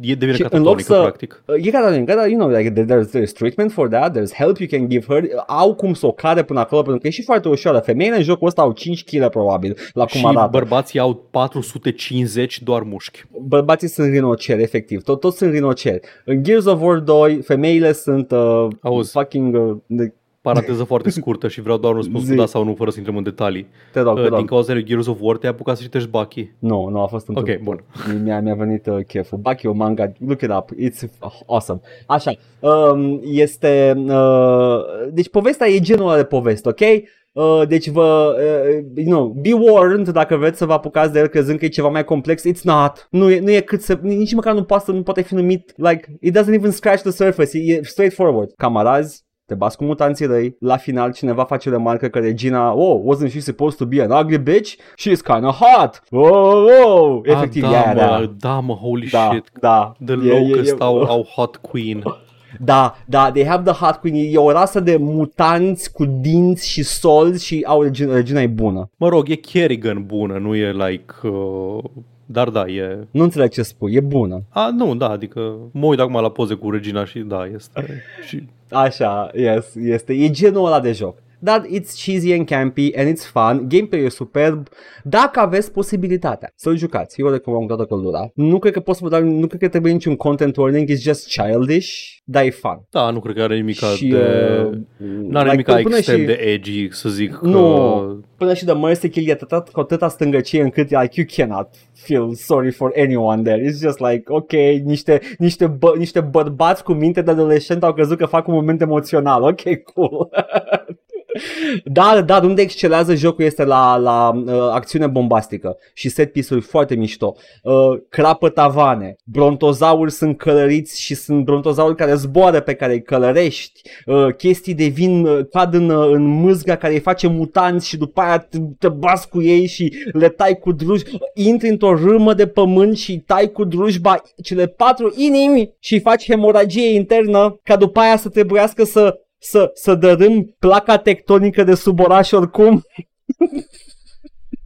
Speaker 2: e devine
Speaker 1: Și în
Speaker 2: catatonică,
Speaker 1: loc să-
Speaker 2: practic.
Speaker 1: Uh, E catatonic, dar you know, like, there's, there's treatment for that, there's help you can give her, au cum să o care până acolo, pentru că e și foarte ușoară. Femeile în jocul ăsta au 5 kg probabil, la cum
Speaker 2: și
Speaker 1: arată.
Speaker 2: bărbații au 450 doar mușchi.
Speaker 1: Bărbații sunt rinoceri, efectiv, tot, toți sunt rinoceri. În Gears of War 2, femeile sunt uh,
Speaker 2: Auzi.
Speaker 1: fucking uh, de
Speaker 2: paranteză foarte scurtă și vreau doar un răspuns
Speaker 1: Zi.
Speaker 2: cu da sau nu, fără să intrăm în detalii.
Speaker 1: Te rog, te
Speaker 2: Uh,
Speaker 1: rog.
Speaker 2: Din cauza lui Gears of War te-ai apucat să citești Baki.
Speaker 1: Nu, nu a fost într
Speaker 2: Ok, bun.
Speaker 1: Mi-a, mi-a venit uh, cheful. Baki, o manga, look it up, it's awesome. Așa, um, este, uh, deci povestea e genul ăla de poveste, ok? Uh, deci vă, uh, you know, be warned dacă vreți să vă apucați de el crezând că e ceva mai complex, it's not. Nu e, nu e cât să, nici măcar nu poate, nu poate fi numit, like, it doesn't even scratch the surface, e, e straightforward. Camarazi, te bați cu mutanții răi, la final cineva face o remarcă că Regina, oh, wasn't she supposed to be an ugly bitch? She's kinda hot! Oh, oh! Efectiv,
Speaker 2: ah,
Speaker 1: e
Speaker 2: da,
Speaker 1: aia,
Speaker 2: mă,
Speaker 1: da.
Speaker 2: da, mă, holy
Speaker 1: Da,
Speaker 2: shit.
Speaker 1: da.
Speaker 2: The
Speaker 1: E- e-
Speaker 2: Locust
Speaker 1: e-
Speaker 2: au, au Hot Queen.
Speaker 1: Da, da, they have the hot queen. E o rasă de mutanți cu dinți și solzi și au regina, regina e bună.
Speaker 2: Mă rog, e Kerrigan bună, nu e like... Uh, dar da, e...
Speaker 1: Nu înțeleg ce spui, e bună.
Speaker 2: A, nu, da, adică mă uit acum la poze cu Regina și da, este... și
Speaker 1: Așa, yes, este, e genul ăla de joc. Dar it's cheesy and campy and it's fun, gameplay e superb. Dacă aveți posibilitatea să-l jucați, eu o recomand cu toată căldura. Nu cred că poți să vă dau, nu cred că trebuie niciun content warning, it's just childish, dar e fun.
Speaker 2: Da, nu cred că are nimic
Speaker 1: și,
Speaker 2: de...
Speaker 1: uh,
Speaker 2: N-are
Speaker 1: like,
Speaker 2: nimic
Speaker 1: până
Speaker 2: extrem
Speaker 1: și-
Speaker 2: de edgy, să zic că...
Speaker 1: Nu, până și de Mercy Kill e atâta, cu atâta stângăcie încât like, you cannot feel sorry for anyone there. It's just like, ok, niște, niște, bă, niște bărbați cu minte de adolescent au crezut că fac un moment emoțional. Ok, cool. Da, da, unde excelează jocul este la, la uh, acțiune bombastică și set piece-uri foarte mișto. Uh, crapă tavane, brontozauri sunt călăriți și sunt brontozauri care zboară pe care îi călărești, uh, chestii devin, uh, cad în, uh, în mâzga care îi face mutanți și după aia te, te bați cu ei și le tai cu druj, intri într-o râmă de pământ și tai cu drujba cele patru inimi și faci hemoragie internă ca după aia să trebuiască să să, să dărâm placa tectonică de sub oraș oricum.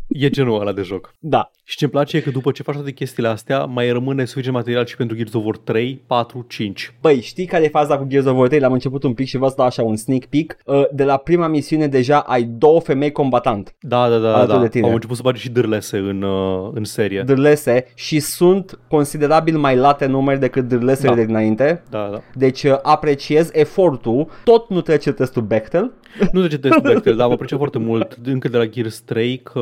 Speaker 2: E genul ăla de joc.
Speaker 1: Da.
Speaker 2: Și ce-mi place e că după ce faci toate chestiile astea, mai rămâne suficient material și pentru Gears of War 3, 4, 5.
Speaker 1: Băi, știi care e faza cu Gears of War 3? L-am început un pic și vă să dau așa un sneak peek. Uh, De la prima misiune deja ai două femei combatant.
Speaker 2: Da, da, da,
Speaker 1: Alături
Speaker 2: da.
Speaker 1: de tine.
Speaker 2: Au început să bage și dârlese în, uh, în serie.
Speaker 1: Dârlese și sunt considerabil mai late numeri decât dârlesele
Speaker 2: Da.
Speaker 1: de dinainte.
Speaker 2: Da, da.
Speaker 1: Deci uh, apreciez efortul, tot nu trece testul Bechtel.
Speaker 2: Nu de ce testul Bechtel, dar am apreciat foarte mult încă de la Gears 3 că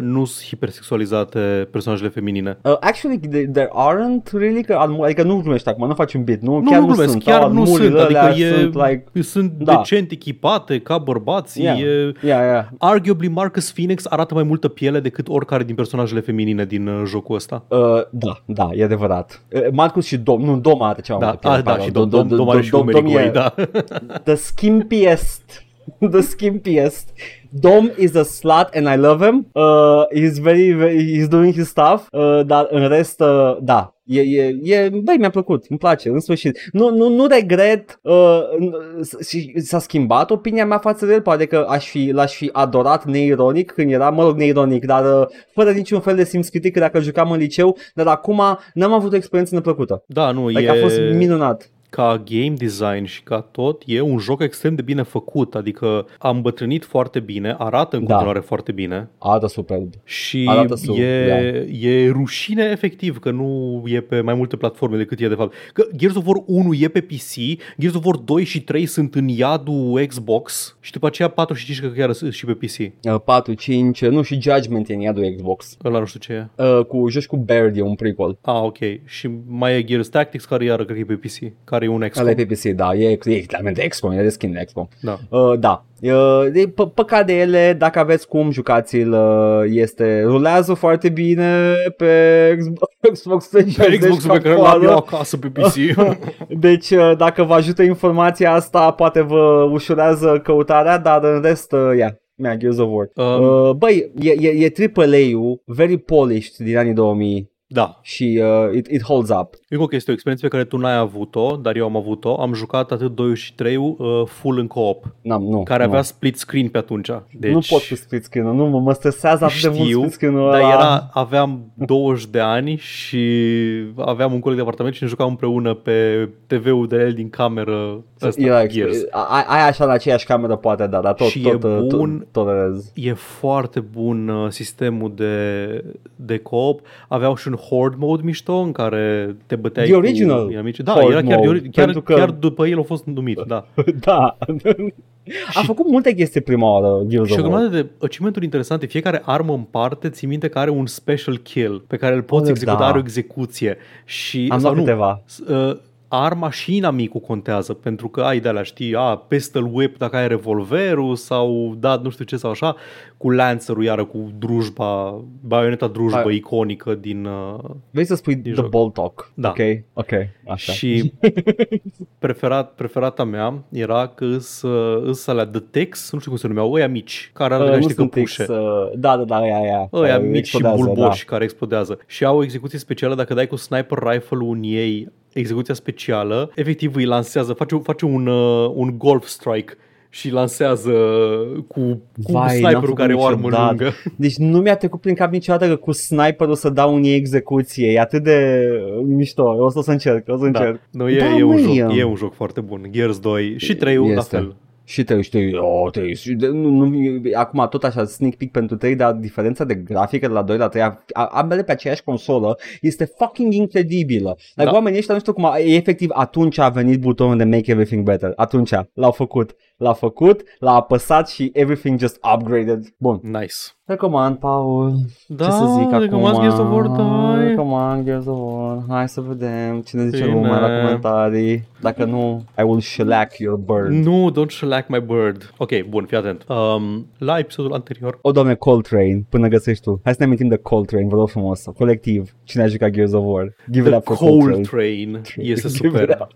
Speaker 2: nu sunt hipersexualizate personajele feminine.
Speaker 1: Uh, actually, there, there aren't really, că, armu- adică nu glumești acum, nu faci un bit, nu?
Speaker 2: Nu,
Speaker 1: chiar
Speaker 2: nu glumesc,
Speaker 1: sunt,
Speaker 2: chiar
Speaker 1: au
Speaker 2: nu
Speaker 1: armurile
Speaker 2: sunt, adică
Speaker 1: alea
Speaker 2: e,
Speaker 1: sunt like,
Speaker 2: sunt
Speaker 1: Da.
Speaker 2: decent echipate ca bărbați.
Speaker 1: Yeah.
Speaker 2: E,
Speaker 1: yeah, yeah.
Speaker 2: arguably Marcus Phoenix arată mai multă piele decât oricare din personajele feminine din uh, jocul ăsta.
Speaker 1: Uh, da, da, e adevărat. Uh, Marcus și Dom, nu, Dom arată ceva
Speaker 2: Da,
Speaker 1: mai piele,
Speaker 2: a, da,
Speaker 1: pardon.
Speaker 2: și Dom, Dom, Dom are și
Speaker 1: Dom-
Speaker 2: umerii
Speaker 1: Dom
Speaker 2: goi,
Speaker 1: e
Speaker 2: da.
Speaker 1: The skimpiest. The skimpiest. Dom is a slut and I love him. Uh, he's very, very he's doing his stuff. Uh, dar în rest, uh, da. E, e, e, băi, mi-a plăcut, îmi place, în sfârșit. Nu, nu, nu regret uh, n- și s-a schimbat opinia mea față de el, poate că aș fi, l-aș fi adorat neironic când era, mă rog, neironic, dar uh, fără niciun fel de simț critic dacă jucam în liceu, dar acum n-am avut o experiență neplăcută.
Speaker 2: Da, nu,
Speaker 1: Like
Speaker 2: e...
Speaker 1: a fost minunat.
Speaker 2: Ca game design și ca tot, e un joc extrem de bine făcut, adică am îmbătrânit foarte bine, arată în
Speaker 1: Da.
Speaker 2: continuare foarte bine
Speaker 1: Arată superb.
Speaker 2: și
Speaker 1: Arată sub,
Speaker 2: e, e rușine efectiv că nu e pe mai multe platforme decât e de fapt. Că Gears of War 1 e pe PC, Gears of War 2 și 3 sunt în iadul Xbox și după aceea 4 și 5 cred că chiar sunt și pe PC.
Speaker 1: Uh, 4, 5, nu și Judgment e în iadul Xbox.
Speaker 2: Ăla nu știu ce e.
Speaker 1: Uh, cu joci cu Baird e un prequel.
Speaker 2: Ah, ok. Și mai e Gears Tactics care iară cred că e pe PC, care e un XCOM.
Speaker 1: Ăla e pe PC, da, e, e claramente XCOM, e de skin de XCOM.
Speaker 2: Da.
Speaker 1: Uh, da. Uh, de, p- păcat de ele, dacă aveți cum, jucați-l, uh, este, rulează foarte bine pe Xbox, Xbox 360
Speaker 2: Pe Xbox-ul pe care
Speaker 1: capoală.
Speaker 2: l-am eu acasă pe PC.
Speaker 1: Deci, uh, dacă vă ajută informația asta, poate vă ușurează căutarea, dar în rest, uh, yeah, yeah, Gears of War.
Speaker 2: Um,
Speaker 1: Uh, băi, e, e, e AAA-ul, very polished din anii 2000
Speaker 2: da.
Speaker 1: și uh, it, it holds up.
Speaker 2: Încă o chestie, o experiență pe care tu n-ai avut-o, dar eu am avut-o. Am jucat atât 2 și 3 uh, full în co-op,
Speaker 1: N-am, nu,
Speaker 2: care
Speaker 1: nu.
Speaker 2: avea split screen pe atunci. Deci,
Speaker 1: Nu pot cu split screen nu, mă, mă stresează atât de mult
Speaker 2: știu,
Speaker 1: split screen-ul
Speaker 2: dar
Speaker 1: ăla.
Speaker 2: era, aveam 20 de ani și aveam un coleg de apartament și ne jucam împreună pe TV-ul de el din cameră ăsta,
Speaker 1: Era,
Speaker 2: Gears.
Speaker 1: ai, ai așa la aceeași cameră poate, da, dar tot,
Speaker 2: Și
Speaker 1: tot,
Speaker 2: e
Speaker 1: uh,
Speaker 2: bun.
Speaker 1: tot, tolerez.
Speaker 2: E foarte bun uh, sistemul de, de co-op. Aveau și un Horde mode mișto în care te băteai
Speaker 1: The original
Speaker 2: cu inamici. Da,
Speaker 1: Horde
Speaker 2: era chiar,
Speaker 1: mode,
Speaker 2: de, chiar,
Speaker 1: pentru că-
Speaker 2: chiar după el a fost numit, da.
Speaker 1: da. A făcut multe chestii prima oară Gears
Speaker 2: Și
Speaker 1: of
Speaker 2: o
Speaker 1: War.
Speaker 2: grămadă de achievement-uri interesante. Fiecare armă în parte ții minte că are un special kill pe care îl poți
Speaker 1: Oh,
Speaker 2: executa,
Speaker 1: da.
Speaker 2: are o execuție. Și,
Speaker 1: Am
Speaker 2: sau
Speaker 1: luat
Speaker 2: nu,
Speaker 1: câteva.
Speaker 2: s- uh, arma și inamicul contează, pentru că ai de-alea, știi, a, pistol whip dacă ai revolverul sau da, nu știu ce sau așa, cu lancerul iară cu drujba, baioneta drujbă
Speaker 1: Hai.
Speaker 2: iconică din... Uh,
Speaker 1: Vrei să spui
Speaker 2: Din
Speaker 1: The
Speaker 2: joc.
Speaker 1: Ball Talk?
Speaker 2: Da.
Speaker 1: Ok, ok, așa.
Speaker 2: Și preferat, preferata mea era că îs, uh, îs alea The Tex, nu știu cum se numeau, ăia mici, care ar
Speaker 1: Uh,
Speaker 2: uh,
Speaker 1: nu
Speaker 2: niște
Speaker 1: sunt
Speaker 2: căpușe.
Speaker 1: ex, uh, da, da, da, aia, aia.
Speaker 2: Ăia
Speaker 1: Uh,
Speaker 2: mici și
Speaker 1: explodează,
Speaker 2: bulboși care explodează. Și au o execuție specială dacă dai cu sniper rifle-ul în ei execuția specială, efectiv îi lansează, face, face un, uh, un golf strike și lansează cu, cu
Speaker 1: Vai, n-am
Speaker 2: sniperul
Speaker 1: făcut
Speaker 2: care o armă
Speaker 1: niciodată.
Speaker 2: lungă.
Speaker 1: Deci nu mi-a trecut prin cap niciodată că cu sniperul să dau în ei execuție. E atât de uh, mișto. Eu o să, o să încerc, o să
Speaker 2: Da.
Speaker 1: încerc.
Speaker 2: Nu, e,
Speaker 1: Da,
Speaker 2: e, un
Speaker 1: măi,
Speaker 2: joc,
Speaker 1: um,
Speaker 2: e un joc foarte bun. Gears 2 și 3 la
Speaker 1: Este.
Speaker 2: fel.
Speaker 1: Și te știi, oh, te, și de, nu, nu, acum tot așa sneak peek pentru 3, dar diferența de grafică de la 2 la 3, a- a- ambele pe aceeași consolă, este fucking incredibilă. Like,
Speaker 2: Da.
Speaker 1: oamenii ăștia nu știu cum, a, efectiv atunci a venit butonul de make everything better. Atunci l-au făcut. L-a făcut, l-a apăsat și everything just upgraded. Bun.
Speaker 2: Nice.
Speaker 1: Recomand, Paul.
Speaker 2: Da,
Speaker 1: Ce să zic
Speaker 2: recomand
Speaker 1: acum?
Speaker 2: Gears of War 2.
Speaker 1: Recomand Gears of War. Hai să vedem cine zice
Speaker 2: Bine.
Speaker 1: lumea la comentarii. Dacă nu, I will shellac your bird.
Speaker 2: Nu, don't shellac my bird. Ok, bun, fii atent. Um, la episodul anterior
Speaker 1: O, doamne, Coltrane, până găsești tu. Hai să ne amintim de Coltrane, vă rog frumos. Colectiv, cine a jucat Gears of War. Give it
Speaker 2: The
Speaker 1: up for
Speaker 2: Cold
Speaker 1: Coltrane.
Speaker 2: Train este
Speaker 1: Give it
Speaker 2: superb.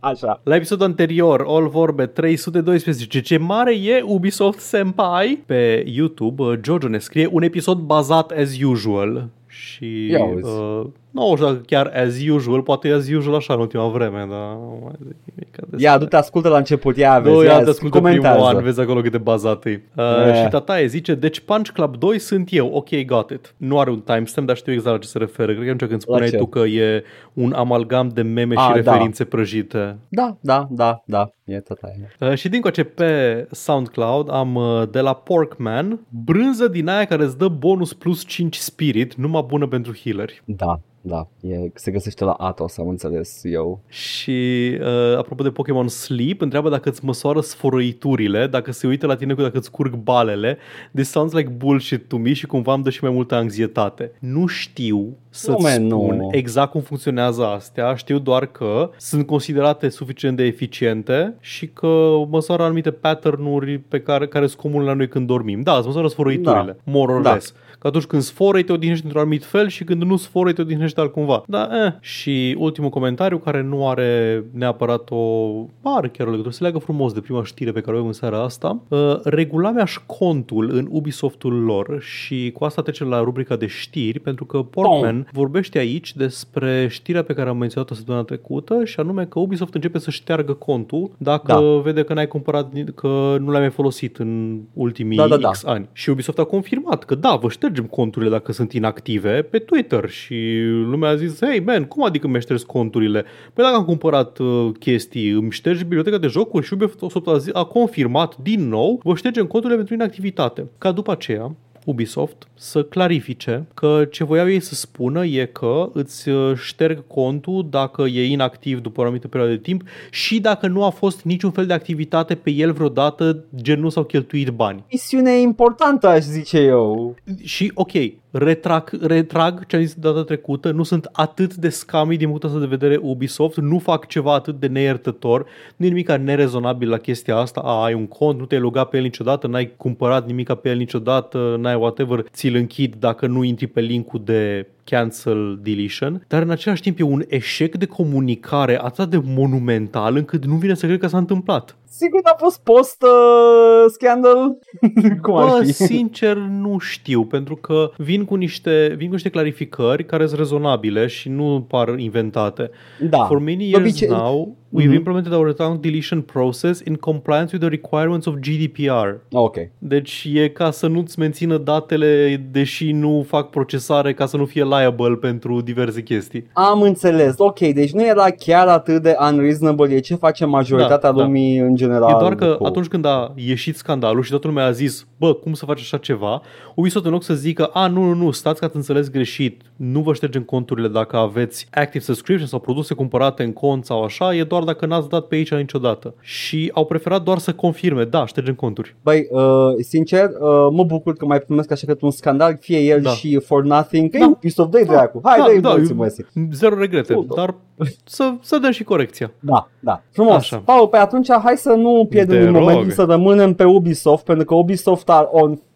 Speaker 1: Up. Așa.
Speaker 2: La episodul anterior, All Vorbe 312, ce mare e Ubisoft Senpai? Pe YouTube, uh, Jojo ne scrie un episod bazat as usual. Și
Speaker 1: Ia uzi.
Speaker 2: uh, nu știu dacă chiar as usual, poate e as usual așa în ultima vreme, dar nu mai zic nimic despre-
Speaker 1: Ia, du-te, ascultă la început, ia vezi,
Speaker 2: nu,
Speaker 1: ia,
Speaker 2: ia te ascultă primul
Speaker 1: comentează.
Speaker 2: an, vezi acolo cât de bazat e. Uh,
Speaker 1: Eh.
Speaker 2: Și tataie zice, deci Punch Club 2 sunt eu, ok, got it. Nu are un timestamp, dar știu exact la ce se referă. Cred că atunci când spuneai
Speaker 1: ce?
Speaker 2: tu că e un amalgam de meme
Speaker 1: Ah,
Speaker 2: și
Speaker 1: da.
Speaker 2: referințe prăjite.
Speaker 1: Da, da, da, da, e tot aia.
Speaker 2: Uh, și din coace pe SoundCloud am uh, de la Porkman brânză din aia care îți dă bonus plus 5 spirit, numai bună pentru healeri.
Speaker 1: Da, da, e, se găsește la Atos, am înțeles eu.
Speaker 2: Și uh, apropo de Pokémon Sleep, întreabă dacă îți măsoară sfărăiturile, dacă se uită la tine cu dacă îți curg balele. This sounds like bullshit to me și cumva îmi dă și mai multă anxietate. Nu știu să-ți
Speaker 1: Nu, man, nu.
Speaker 2: spun exact cum funcționează astea, știu doar că sunt considerate suficient de eficiente și că măsoară anumite pattern-uri pe care, care sunt comune la noi când dormim. Da, îți măsoară sfărăiturile,
Speaker 1: Da.
Speaker 2: more or
Speaker 1: Da.
Speaker 2: less. Că atunci când sforăi te odihnești într-un anumit fel și când nu sforăi te odihnești altcumva. Da, eh. Și ultimul comentariu care nu are neapărat o... Are chiar o legătură, se leagă frumos de prima știre pe care o avem în seara asta. Uh, regula mea și contul în Ubisoftul lor și cu asta trecem la rubrica de știri pentru că Portman vorbește aici despre știrea pe care am menționat-o săptămâna trecută și anume că Ubisoft începe să șteargă contul dacă
Speaker 1: Da.
Speaker 2: vede că n-ai cumpărat, că nu l-ai mai folosit în ultimii
Speaker 1: Da, da, da.
Speaker 2: X ani. Și Ubisoft a confirmat că da, vă ștergem conturile dacă sunt inactive pe Twitter și lumea a zis, hey man, cum adică mi ștergi conturile? Păi dacă am cumpărat uh, chestii, îmi ștergi biblioteca de jocuri și Ubisoft a, zi- a confirmat din nou, vă ștergem conturile pentru inactivitate. Ca după aceea, Ubisoft să clarifice că ce voiau ei să spună e că îți uh, șterg contul dacă e inactiv după o anumită perioadă de timp și dacă nu a fost niciun fel de activitate pe el vreodată, gen nu s-au cheltuit bani.
Speaker 1: Misiune importantă, aș zice eu.
Speaker 2: Și ok, retrag, retrag ce am zis data trecută, nu sunt atât de scami din punctul ăsta de vedere Ubisoft, nu fac ceva atât de neiertător, nu e nimic nerezonabil la chestia asta, a, ai un cont, nu te-ai logat pe el niciodată, n-ai cumpărat nimic pe el niciodată, n-ai whatever, ți-l închid dacă nu intri pe linkul de cancel deletion, dar în același timp e un eșec de comunicare atât de monumental încât nu vine să cred că s-a întâmplat.
Speaker 1: Sigur a fost post uh, scandal? Cum ar
Speaker 2: Bă,
Speaker 1: fi?
Speaker 2: sincer nu știu, pentru că vin cu niște, vin cu niște clarificări care sunt rezonabile și nu par inventate.
Speaker 1: Da.
Speaker 2: For many
Speaker 1: De
Speaker 2: years
Speaker 1: obicei-
Speaker 2: now, We've
Speaker 1: Mhm.
Speaker 2: implemented our account deletion process in compliance with the requirements of GDPR.
Speaker 1: Ok.
Speaker 2: Deci e ca să nu-ți mențină datele deși nu fac procesare ca să nu fie liable pentru diverse chestii.
Speaker 1: Am înțeles. Ok, deci nu era chiar atât de unreasonable, e ce face majoritatea
Speaker 2: Da, da.
Speaker 1: lumii în general.
Speaker 2: E doar că
Speaker 1: cu-
Speaker 2: atunci când a ieșit scandalul și toată lumea a zis, bă, cum să faci așa ceva, Ubisoft în loc să zică, a, nu, nu, nu, stați că ați înțeles greșit, nu vă ștergem conturile dacă aveți active subscription sau produse cumpărate în cont sau așa, e doar dacă n-ați dat pe aici niciodată. Și au preferat doar să confirme, da, ștergem conturi.
Speaker 1: Băi, uh, sincer, uh, mă bucur că mai primesc așa că un scandal, fie el
Speaker 2: Da.
Speaker 1: și for nothing. Că
Speaker 2: Da.
Speaker 1: e Ubisoft, dă-i dracu. Hai, dă-i
Speaker 2: da,
Speaker 1: morții,
Speaker 2: eu-
Speaker 1: măsii.
Speaker 2: zero regrete,
Speaker 1: Cool, da.
Speaker 2: dar să, să dăm și corecția.
Speaker 1: Da, da. Frumos.
Speaker 2: Așa.
Speaker 1: Paul, pe atunci hai să nu pierdem
Speaker 2: Te
Speaker 1: din
Speaker 2: rog.
Speaker 1: momentul să rămânem pe Ubisoft, pentru că Ubisoft are on fire!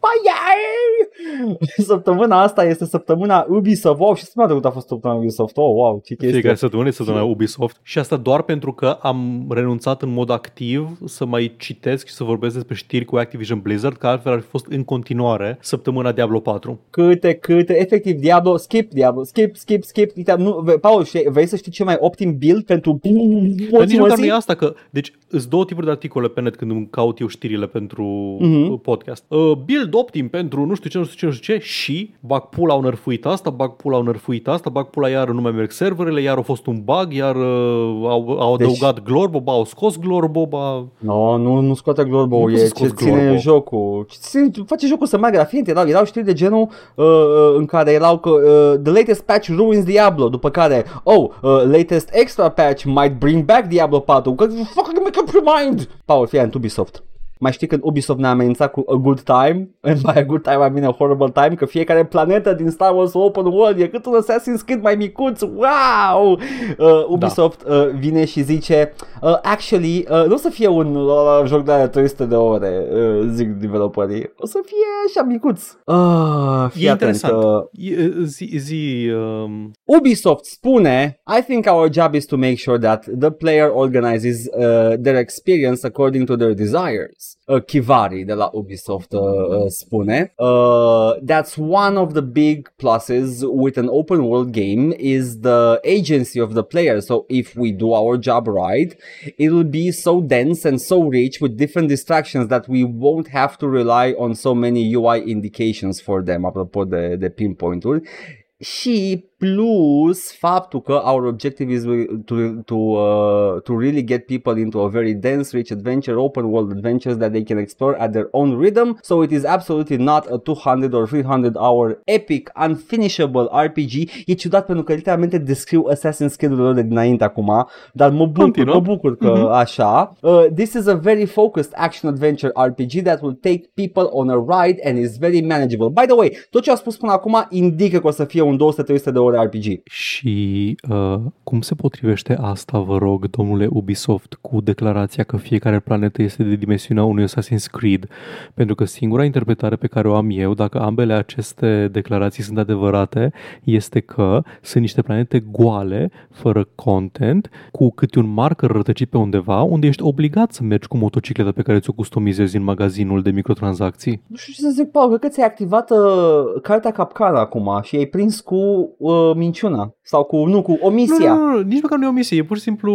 Speaker 1: Săptămâna asta este săptămâna Ubisoft. Wow, și săptămâna trecută a fost săptămâna Ubisoft. Oh, wow, ce chestie.
Speaker 2: Fiecare săptămână este săptămâna Ubisoft și asta doar pentru că am renunțat în mod activ să mai citesc și să vorbesc despre știri cu Activision Blizzard, că altfel ar fi fost în continuare săptămâna Diablo 4.
Speaker 1: Câte, câte, efectiv, Diablo, skip Diablo, skip, skip, skip. Uite, Nu, ve- Paul, știi- vrei să știi ce mai optim build pentru
Speaker 2: Dar nici
Speaker 1: morții
Speaker 2: măcar nu e
Speaker 1: măsii?
Speaker 2: asta, că, deci, sunt două tipuri de articole pe net când îmi caut eu știrile pentru
Speaker 1: Mhm.
Speaker 2: uh, podcast. Uh, build optim pentru nu știu ce, nu știu ce, nu știu ce și bag pula au nerfuit asta, bag pula au nerfuit asta, bag pula iar nu mai merg serverele, iar a fost un bug, iar uh, au, au
Speaker 1: Deci-
Speaker 2: adăugat Glorbob, au scos Glorbob, a...
Speaker 1: No, nu, nu scoate Glorbo,
Speaker 2: Nu
Speaker 1: e
Speaker 2: poți să
Speaker 1: ce
Speaker 2: scoți
Speaker 1: ține
Speaker 2: Glorbo.
Speaker 1: jocul. Ce ține, face jocul să meargă la fiind, erau, erau știri de genul uh, uh, în care erau că uh, the latest patch ruins Diablo, după care, oh, uh, latest extra patch might bring back Diablo 4, că fucking make up your mind! Paul, fii atent, Ubisoft. Mai știi când Ubisoft ne-a amenințat cu a good time? And by a good time I mean a horrible time Că fiecare planetă din Star Wars Open World E cât un Assassin's Creed mai micuț Wow! Uh, Ubisoft uh, vine și zice uh, Actually, uh, nu o să fie un uh, joc de 300 de ore uh, Zic developerii O să fie așa micuț uh, fii
Speaker 2: E
Speaker 1: atent,
Speaker 2: interesant.
Speaker 1: uh,
Speaker 2: E, zi, zi um,
Speaker 1: Ubisoft spune I think our job is to make sure that the player organizes uh, their experience according to their desires. Uh, Kivari de la Ubisoft uh, uh, spune uh, That's one of the big pluses with an open world game is the agency of the player. So if we do our job right, it will be so dense and so rich with different distractions that we won't have to rely on so many UI indications for them, apropo de, de pinpoint-uri. Și plus faptul că our objective is to, to, uh, to really get people into a very dense, rich adventure, open world adventures that they can explore at their own rhythm. So it is absolutely not a 200 or 300 hour epic, unfinishable RPG. E ciudat pentru că literalmente descriu Assassin's Creed-urile lor de dinainte acum, dar mă bucur,
Speaker 2: Continuă.
Speaker 1: mă bucur că
Speaker 2: Mhm.
Speaker 1: așa. Uh, this is a very focused action adventure RPG that will take people on a ride and is very manageable. By the way, tot ce am spus până acum indică că o să fie un 200-300 de ore RPG.
Speaker 2: Și uh, cum se potrivește asta, vă rog, domnule Ubisoft, cu declarația că fiecare planetă este de dimensiunea unui Assassin's Creed? Pentru că singura interpretare pe care o am eu, dacă ambele aceste declarații sunt adevărate, este că sunt niște planete goale, fără content, cu câte un marker rătăcit pe undeva, unde ești obligat să mergi cu motocicleta pe care ți-o customizezi în magazinul de microtransacții.
Speaker 1: Nu știu ce să zic, Paul, cred că ți-ai activat uh, cartea capcană acum și ai prins cu uh, minciuna sau cu, nu, cu omisia.
Speaker 2: Nu, nu, nu, nici măcar nu e o misie, e pur și simplu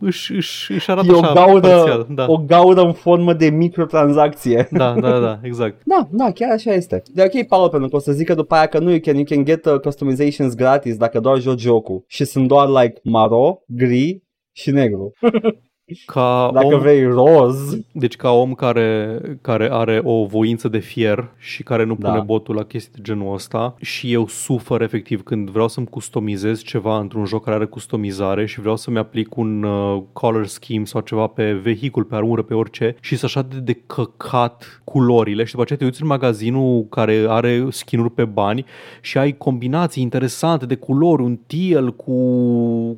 Speaker 2: își, își, își arată
Speaker 1: E o
Speaker 2: așa
Speaker 1: gaură,
Speaker 2: parțial. Da.
Speaker 1: o gaură în formă de microtransacție.
Speaker 2: Da, da, da, da, exact.
Speaker 1: Da, da, chiar așa este. De ok, Paul, pentru că o să zică după aia că nu, you can, you can get uh, customizations gratis dacă doar joci jocul. Și sunt doar like maro, gri și negru.
Speaker 2: Ca
Speaker 1: Dacă
Speaker 2: om,
Speaker 1: vrei roz,
Speaker 2: deci ca om care, care are o voință de fier și care nu pune
Speaker 1: Da.
Speaker 2: botul la chestii de genul ăsta și eu sufăr efectiv când vreau să-mi customizez ceva într-un joc care are customizare și vreau să-mi aplic un uh, color scheme sau ceva pe vehicul, pe armură, pe orice și să așa de, de căcat culorile și după aceea te uiți în magazinul care are skin-uri pe bani și ai combinații interesante de culori, un teal cu,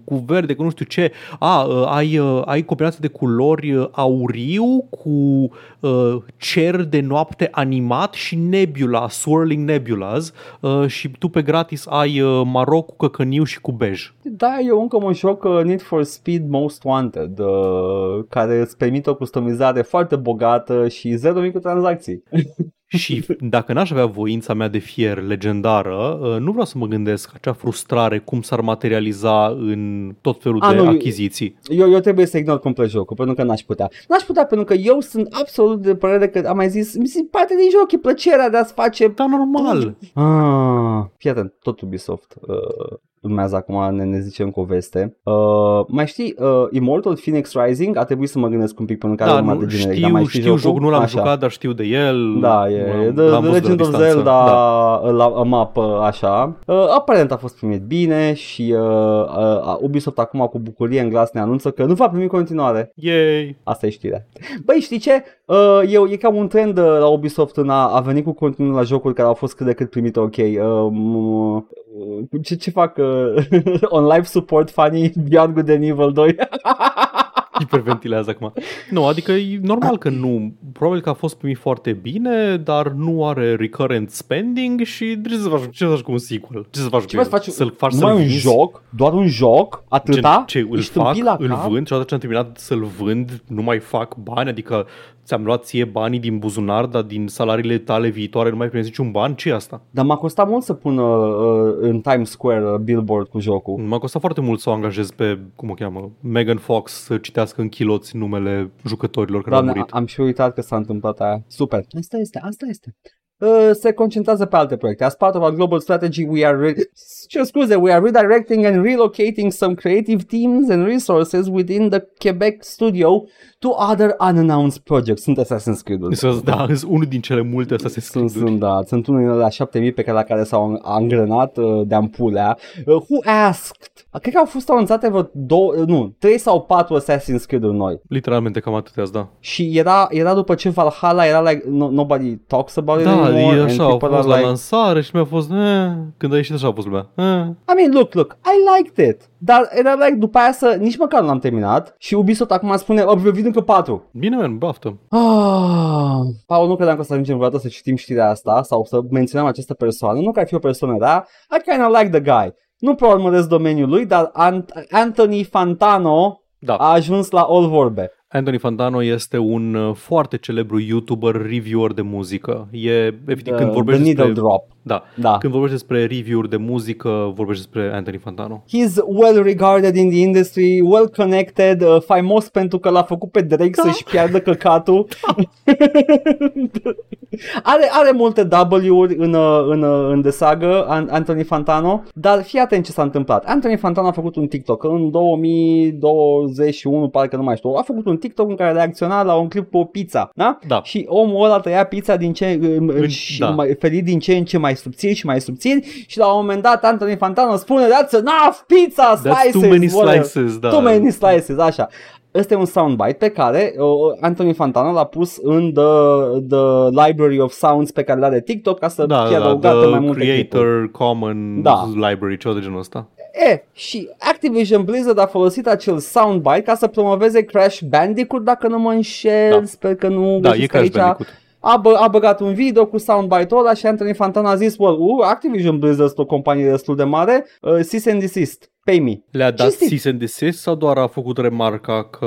Speaker 2: cu verde, cu nu știu ce. A, uh, ai, uh, ai combinații de culori uh, auriu cu uh, cer de noapte animat și nebula, swirling nebulas uh, și tu pe gratis ai uh, maro cu căcăniu și cu bej.
Speaker 1: da, eu încă un joc uh, Need for Speed Most Wanted, uh, care îți permite o customizare foarte bogată și zero microtransacții.
Speaker 2: Și dacă n-aș avea voința mea de fier legendară, uh, nu vreau să mă gândesc acea frustrare cum s-ar materializa în tot felul
Speaker 1: A,
Speaker 2: de
Speaker 1: nu, eu-
Speaker 2: achiziții.
Speaker 1: Eu, eu trebuie să ignor complet jocul, pentru că n-aș putea. N-aș putea pentru că eu sunt absolut de părere că am mai zis, mi se parte din joc, e plăcerea de a-ți face...
Speaker 2: Da, normal.
Speaker 1: Ah, fii atent, tot Ubisoft uh, urmează acum, ne, ne zicem cu o veste. Uh, mai știi, uh, Immortal Phoenix Rising, a trebuit să mă gândesc un pic pentru că
Speaker 2: Da,
Speaker 1: are urma
Speaker 2: nu,
Speaker 1: de generic,
Speaker 2: știu,
Speaker 1: dar mai
Speaker 2: știu,
Speaker 1: știi
Speaker 2: jocul, nu l-am
Speaker 1: Așa.
Speaker 2: jucat, dar știu de el.
Speaker 1: Da, e
Speaker 2: L-am-
Speaker 1: The,
Speaker 2: l-am
Speaker 1: The
Speaker 2: văzut de la
Speaker 1: Legend of
Speaker 2: distanță.
Speaker 1: Zelda
Speaker 2: Da.
Speaker 1: la mapă așa. Uh, aparent a fost primit bine și uh, uh, Ubisoft acum cu bucurie în glas ne anunță că nu va primi continuare.
Speaker 2: Yay!
Speaker 1: Asta e știrea. Băi, știi ce? Uh, eu, e ca un trend uh, la Ubisoft în a, a venit cu continuu la jocuri care au fost cât de cât primite ok. Uh, m- uh, ce, ce fac uh, on live support fanii Beyond Good and Evil 2?
Speaker 2: Hiperventilează acum. Nu, adică e normal că nu. Probabil că a fost primit foarte bine, dar nu are recurrent spending și ce să faci, ce să faci cu un sequel? Ce să faci
Speaker 1: ce
Speaker 2: cu
Speaker 1: mai
Speaker 2: el?
Speaker 1: faci?
Speaker 2: Să-l faci
Speaker 1: Numai
Speaker 2: să-l
Speaker 1: un
Speaker 2: vinzi?
Speaker 1: joc? Doar un joc? Atâta?
Speaker 2: Gen, ce, îl
Speaker 1: Ești
Speaker 2: fac,
Speaker 1: tâmpit la
Speaker 2: îl
Speaker 1: cap?
Speaker 2: vând și odată ce am terminat să-l vând, nu mai fac bani, adică ți-am luat ție banii din buzunar, dar din salariile tale viitoare nu mai primești niciun ban, ce e asta?
Speaker 1: Dar m-a costat mult să pun uh, în Times Square uh, billboard cu jocul.
Speaker 2: M-a costat foarte mult să o angajez pe, cum o cheamă, Megan Fox să citească în chiloți numele jucătorilor care
Speaker 1: Doamne,
Speaker 2: au murit.
Speaker 1: am și uitat că s-a întâmplat aia. Super. Asta este, asta este. Uh, se concentrează pe alte proiecte. As part of our global strategy, we are re- ce scuze, we are redirecting and relocating some creative teams and resources within the Quebec studio to other unannounced projects. Sunt Assassin's Creed-uri.
Speaker 2: Sunt, da, sunt unul din cele multe Assassin's
Speaker 1: Sunt,
Speaker 2: Creed-uri.
Speaker 1: sunt, da, sunt unul la 7000 pe care, la care s-au angrenat uh, de ampulea. Uh, who asked? Cred că au fost anunțate vreo două, uh, nu, trei sau patru Assassin's Creed-uri noi.
Speaker 2: Literalmente cam atâtea, da.
Speaker 1: Și era, era după ce Valhalla era like, no, nobody talks about it
Speaker 2: Da,
Speaker 1: anymore.
Speaker 2: e
Speaker 1: and
Speaker 2: așa, au
Speaker 1: people
Speaker 2: fost
Speaker 1: are
Speaker 2: la
Speaker 1: like,
Speaker 2: lansare și mi-a fost, eh, când a ieșit așa a fost lumea. Eh.
Speaker 1: I mean, look, look, I liked it. Dar era like, după aia să, nici măcar nu l-am terminat și Ubisoft acum spune, oh, vin încă patru.
Speaker 2: Bine, man, baftă.
Speaker 1: Ah, Paul, nu credeam că o să ajungem vreodată să citim știrea asta sau să menționăm această persoană. Nu că ar fi o persoană rea, I kind of like the guy. Nu prea urmăresc domeniul lui, dar Ant- Anthony Fantano
Speaker 2: Da.
Speaker 1: a ajuns la all vorbe.
Speaker 2: Anthony Fantano este un uh, foarte celebru YouTuber reviewer de muzică. E, efectiv,
Speaker 1: The,
Speaker 2: când
Speaker 1: the
Speaker 2: vorbești
Speaker 1: needle
Speaker 2: despre...
Speaker 1: drop.
Speaker 2: Da.
Speaker 1: Da.
Speaker 2: Când vorbești despre review-uri de muzică, vorbești despre Anthony Fantano.
Speaker 1: He's well regarded in the industry, well connected, uh, faimos pentru că l-a făcut pe Drake
Speaker 2: Da.
Speaker 1: să-și piardă căcatul. are, are multe W-uri în, uh, în, uh, în The Saga, An- Anthony Fantano, dar fii atent ce s-a întâmplat. Anthony Fantano a făcut un TikTok în 2021, parcă nu mai știu, a făcut un TikTok în care reacționa la un clip cu o pizza, da?
Speaker 2: Da.
Speaker 1: Și omul ăla tăia pizza din ce, în,
Speaker 2: În-
Speaker 1: și
Speaker 2: da.
Speaker 1: mai, ferit din ce în ce mai subțiri și mai subțiri și la un moment dat Anthony Fantano spune That's enough pizza
Speaker 2: That's
Speaker 1: slices
Speaker 2: too many
Speaker 1: whatever."
Speaker 2: slices, da.
Speaker 1: Too many slices, așa Ăsta e un soundbite pe care uh, Anthony Fantano l-a pus în the, the library of sounds pe care l-are TikTok ca să
Speaker 2: Da,
Speaker 1: fie
Speaker 2: da,
Speaker 1: adăugate
Speaker 2: the
Speaker 1: mai multe clipuri.
Speaker 2: Creator Common
Speaker 1: Da.
Speaker 2: Library, ceva de genul ăsta.
Speaker 1: E, și Activision Blizzard a folosit acel soundbite ca să promoveze Crash Bandicoot, dacă nu mă înșel,
Speaker 2: Da.
Speaker 1: sper că nu
Speaker 2: Da, e
Speaker 1: găsesc
Speaker 2: Crash
Speaker 1: aici.
Speaker 2: Bandicoot.
Speaker 1: A, bă, a băgat un video cu soundbite-ul ăla și Anthony Fantano a zis, well, uh, Activision Blizzard este o companie destul de mare, uh, cease and desist, pay me.
Speaker 2: Le-a dat
Speaker 1: Cinstit.
Speaker 2: cease and desist sau doar a făcut remarca că...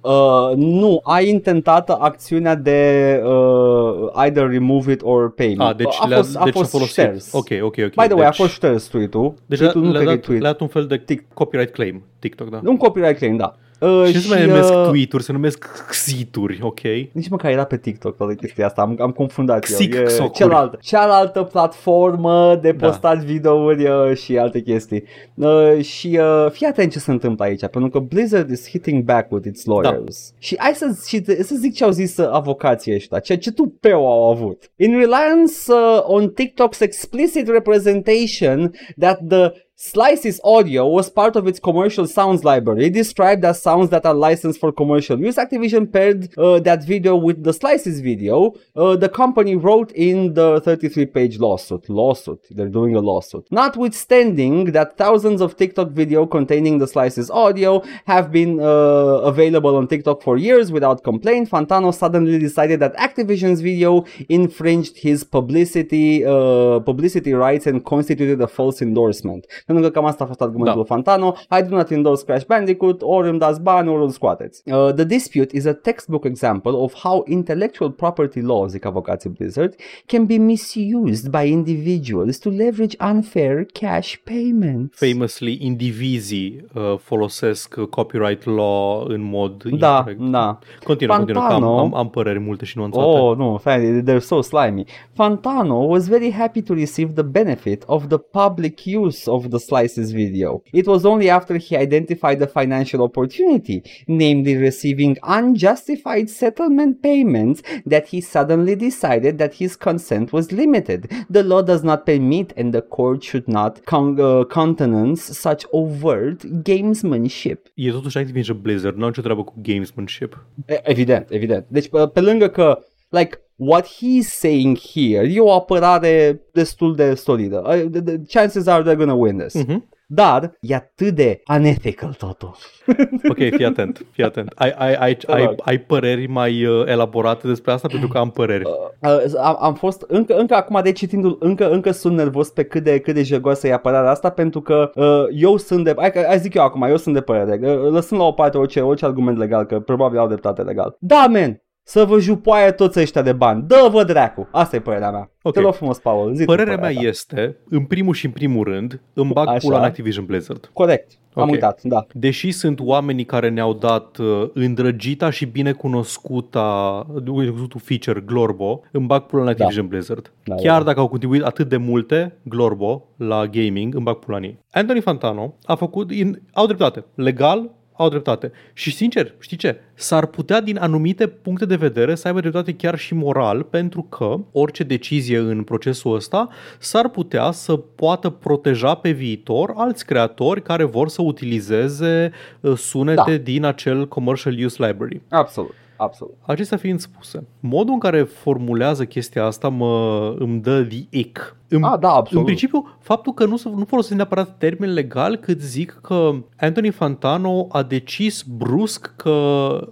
Speaker 1: Uh, nu, a intentat acțiunea de uh, either remove it or pay me.
Speaker 2: A, deci,
Speaker 1: a
Speaker 2: le-a,
Speaker 1: fost, a
Speaker 2: deci
Speaker 1: fost
Speaker 2: a folosit.
Speaker 1: shares.
Speaker 2: Ok, ok, ok.
Speaker 1: By the way,
Speaker 2: deci,
Speaker 1: a fost shares tweet-ul.
Speaker 2: Deci le-a,
Speaker 1: tweet-ul nu
Speaker 2: le-a,
Speaker 1: cred că e
Speaker 2: dat,
Speaker 1: tweet.
Speaker 2: le-a dat un fel de
Speaker 1: Tic-
Speaker 2: copyright claim, TikTok, da.
Speaker 1: Un copyright claim, da. Uh,
Speaker 2: și nu se mai numesc
Speaker 1: uh,
Speaker 2: tweet-uri, se numesc xituri, ok?
Speaker 1: Nici măcar era pe TikTok toată chestia asta, am, am confundat eu. E
Speaker 2: Xic-socuri.
Speaker 1: cealaltă, cealaltă platformă de
Speaker 2: Da.
Speaker 1: postat videouri uh, și alte chestii. Uh, și uh, fii atent ce se întâmplă aici, pentru că Blizzard is hitting back with its lawyers. Și hai să, și, să zic ce au zis uh, avocații ăștia, ce, ce tupeu au avut. In reliance uh, on TikTok's explicit representation that the Slices Audio was part of its commercial sounds library, described as sounds that are licensed for commercial use. Activision paired uh, that video with the Slices video. Uh, the company wrote in the 33-page lawsuit. Lawsuit. They're doing a lawsuit. Notwithstanding that thousands of TikTok video containing the Slices audio have been uh, available on TikTok for years without complaint, Fantano suddenly decided that Activision's video infringed his publicity uh, publicity rights and constituted a false endorsement. Pentru că cam asta a fost argumentul
Speaker 2: Da.
Speaker 1: lui Fantano. I do not endorse Crash Bandicoot, ori îmi dați bani, ori îl scoateți. Uh, the dispute is a textbook example of how intellectual property laws, zic avocații Blizzard, can be misused by individuals to leverage unfair cash payments.
Speaker 2: Famously, indivizii uh, folosesc uh, copyright law în mod
Speaker 1: Da,
Speaker 2: incorrect.
Speaker 1: da.
Speaker 2: Continuă, continuă, că am,
Speaker 1: Pantano-
Speaker 2: am, am păreri multe și nuanțate.
Speaker 1: Oh, no, fan, they're so slimy. Fantano was very happy to receive the benefit of the public use of the slices video. It was only after he identified the financial opportunity, namely receiving unjustified settlement payments, that he suddenly decided that his consent was limited. The law does not permit and the court should not con- uh, countenance such overt gamesmanship.
Speaker 2: E totuși Activision Blizzard, nu au nicio treabă cu gamesmanship.
Speaker 1: E- Evident, evident. Deci pe, pe lângă că like what he's saying here e o apărare destul de solidă. Uh, the- the Chances are they're gonna win this.
Speaker 2: Mhm.
Speaker 1: Dar e atât de unethical totul.
Speaker 2: Ok, fii atent, fii atent. Ai, ai, ai,
Speaker 1: Te
Speaker 2: ai,
Speaker 1: rog.
Speaker 2: ai păreri mai uh, elaborate despre asta? Pentru că am păreri.
Speaker 1: Uh, am, am fost încă, încă acum de citindu încă, încă sunt nervos pe cât de, cât de jegoasă e apărarea asta pentru că uh, eu sunt de, hai, hai zic eu acum, eu sunt de părere, uh, lăsând la o parte orice, orice argument legal, că probabil au dreptate legal. Da, man, să vă jupoaie toți ăștia de bani. Dă-vă dracu. Asta e părerea mea.
Speaker 2: Ok.
Speaker 1: Te rog frumos, Paul. Zi tu
Speaker 2: Părerea mea
Speaker 1: ta.
Speaker 2: este, în primul și în primul rând, îmi bag
Speaker 1: Așa.
Speaker 2: pula în Activision Blizzard.
Speaker 1: Corect. Am
Speaker 2: Ok.
Speaker 1: uitat, da.
Speaker 2: Deși sunt oamenii care ne-au dat uh, îndrăgita și binecunoscuta binecunoscutul feature Glorbo, îmi bag pula în Activision Blizzard.
Speaker 1: Da,
Speaker 2: Chiar
Speaker 1: da.
Speaker 2: dacă au contribuit atât de multe Glorbo la gaming, îmi bag pula în ei. Anthony Fantano a făcut, in, au dreptate, legal, au dreptate. Și sincer, știi ce? S-ar putea din anumite puncte de vedere să aibă dreptate chiar și moral, pentru că orice decizie în procesul ăsta s-ar putea să poată proteja pe viitor alți creatori care vor să utilizeze uh, sunete
Speaker 1: Da.
Speaker 2: din acel commercial use library.
Speaker 1: Absolut. Absolut.
Speaker 2: Acestea fiind spuse, modul în care formulează chestia asta mă, îmi dă the ick. În,
Speaker 1: Ah, da, absolut.
Speaker 2: în principiu, faptul că nu, se- nu folosesc neapărat termen legal, cât zic că Anthony Fantano a decis brusc că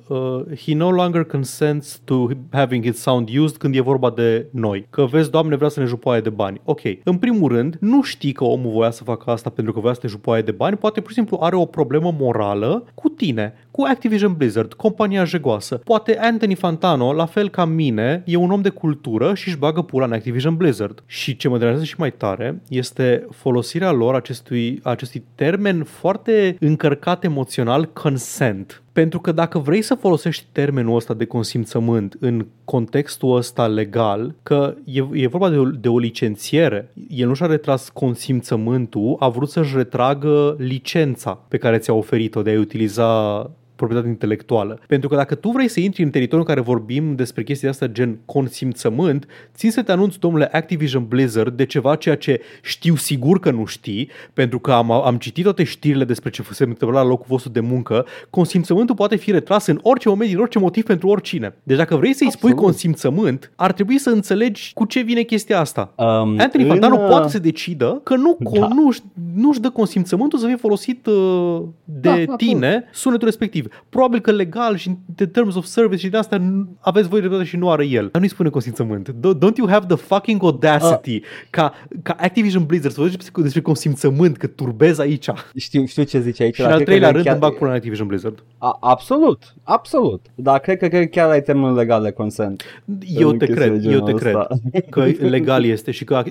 Speaker 2: uh, he no longer consents to having its sound used când e vorba de noi. Că vezi, doamne, vrea să ne jupoaie de bani. Ok, în primul rând, nu știi că omul voia să facă asta pentru că voia să te jupoaie de bani, poate pur și simplu are o problemă morală cu tine, cu Activision Blizzard, compania jegoasă. Poate Anthony Fantano, la fel ca mine, e un om de cultură și își bagă pula în Activision Blizzard. Și ce mă deranjează și mai tare este folosirea lor acestui, acestui termen foarte încărcat emoțional, consent. Pentru că dacă vrei să folosești termenul ăsta de consimțământ în contextul ăsta legal, că e, e vorba de o, de o licențiere, el nu și-a retras consimțământul, a vrut să-și retragă licența pe care ți-a oferit-o de a utiliza proprietate intelectuală. Pentru că dacă tu vrei să intri în teritoriul în care vorbim despre chestia asta gen consimțământ, țin să te anunț, domnule Activision Blizzard, de ceva ceea ce știu sigur că nu știi, pentru că am, am citit toate știrile despre ce se întâmpla la locul vostru de muncă, consimțământul poate fi retras în orice moment, din orice motiv, pentru oricine. Deci dacă vrei să-i spui
Speaker 1: Absolut.
Speaker 2: consimțământ, ar trebui să înțelegi cu ce vine chestia asta.
Speaker 1: Um,
Speaker 2: Anthony
Speaker 1: în,
Speaker 2: Fantano
Speaker 1: uh,
Speaker 2: poate să decidă că nu,
Speaker 1: Da.
Speaker 2: da. nu, nu-și dă consimțământul să fie folosit uh, de
Speaker 1: Da,
Speaker 2: da,
Speaker 1: absolut.
Speaker 2: tine sunetul respectiv. Probabil că legal și de terms of service și de asta n- aveți voi dreptate și nu are el. Dar nu-i spune consimțământ. Do- Don't you have the fucking audacity ca, ca Activision Blizzard să vorbești despre, despre consimțământ, că turbezi aici.
Speaker 1: Știu, știu ce zici aici.
Speaker 2: Și
Speaker 1: dar
Speaker 2: în al
Speaker 1: cred că
Speaker 2: treilea
Speaker 1: chiar-
Speaker 2: rând îmi bag pula în Activision Blizzard.
Speaker 1: A, absolut, absolut. Dar cred că, cred că chiar ai termenul legal de consent.
Speaker 2: Eu
Speaker 1: În
Speaker 2: te
Speaker 1: chestii de
Speaker 2: cred, eu
Speaker 1: genul
Speaker 2: te cred
Speaker 1: ăsta.
Speaker 2: că legal este și că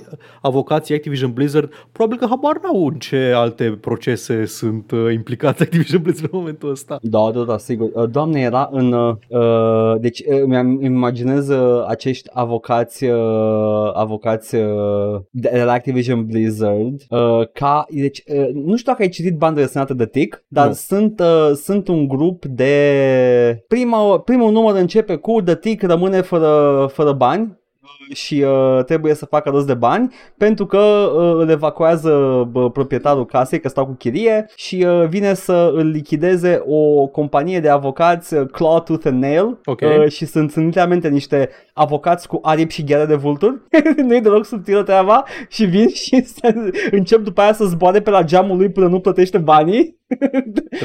Speaker 2: avocații Activision Blizzard probabil că habar n-au în ce alte procese sunt uh, implicați Activision Blizzard în momentul ăsta.
Speaker 1: Da, da, da, sigur. Uh, Doamne, era în... Uh, uh, deci uh, mi-am îmi imaginez uh, acești avocați uh, avocați uh, de de la Activision Blizzard uh, ca... Deci, uh, nu știu dacă ai citit banda desenată de Tick, dar
Speaker 2: Nu.
Speaker 1: sunt, uh, sunt un grup de... Prima, primul număr începe cu The Tick rămâne fără, fără bani și uh, trebuie să facă rost de bani pentru că uh, îl evacuează bă, proprietarul casei că stau cu chirie și uh, vine să îl lichideze o companie de avocați uh, Claw Tooth and Nail
Speaker 2: Ok.
Speaker 1: uh, și sunt, sunt literalmente niște avocați cu aripi și gheare de vulturi. Nu-i deloc subtilă treaba. Și vin și se, încep după aia să zboare pe la geamul lui până nu plătește banii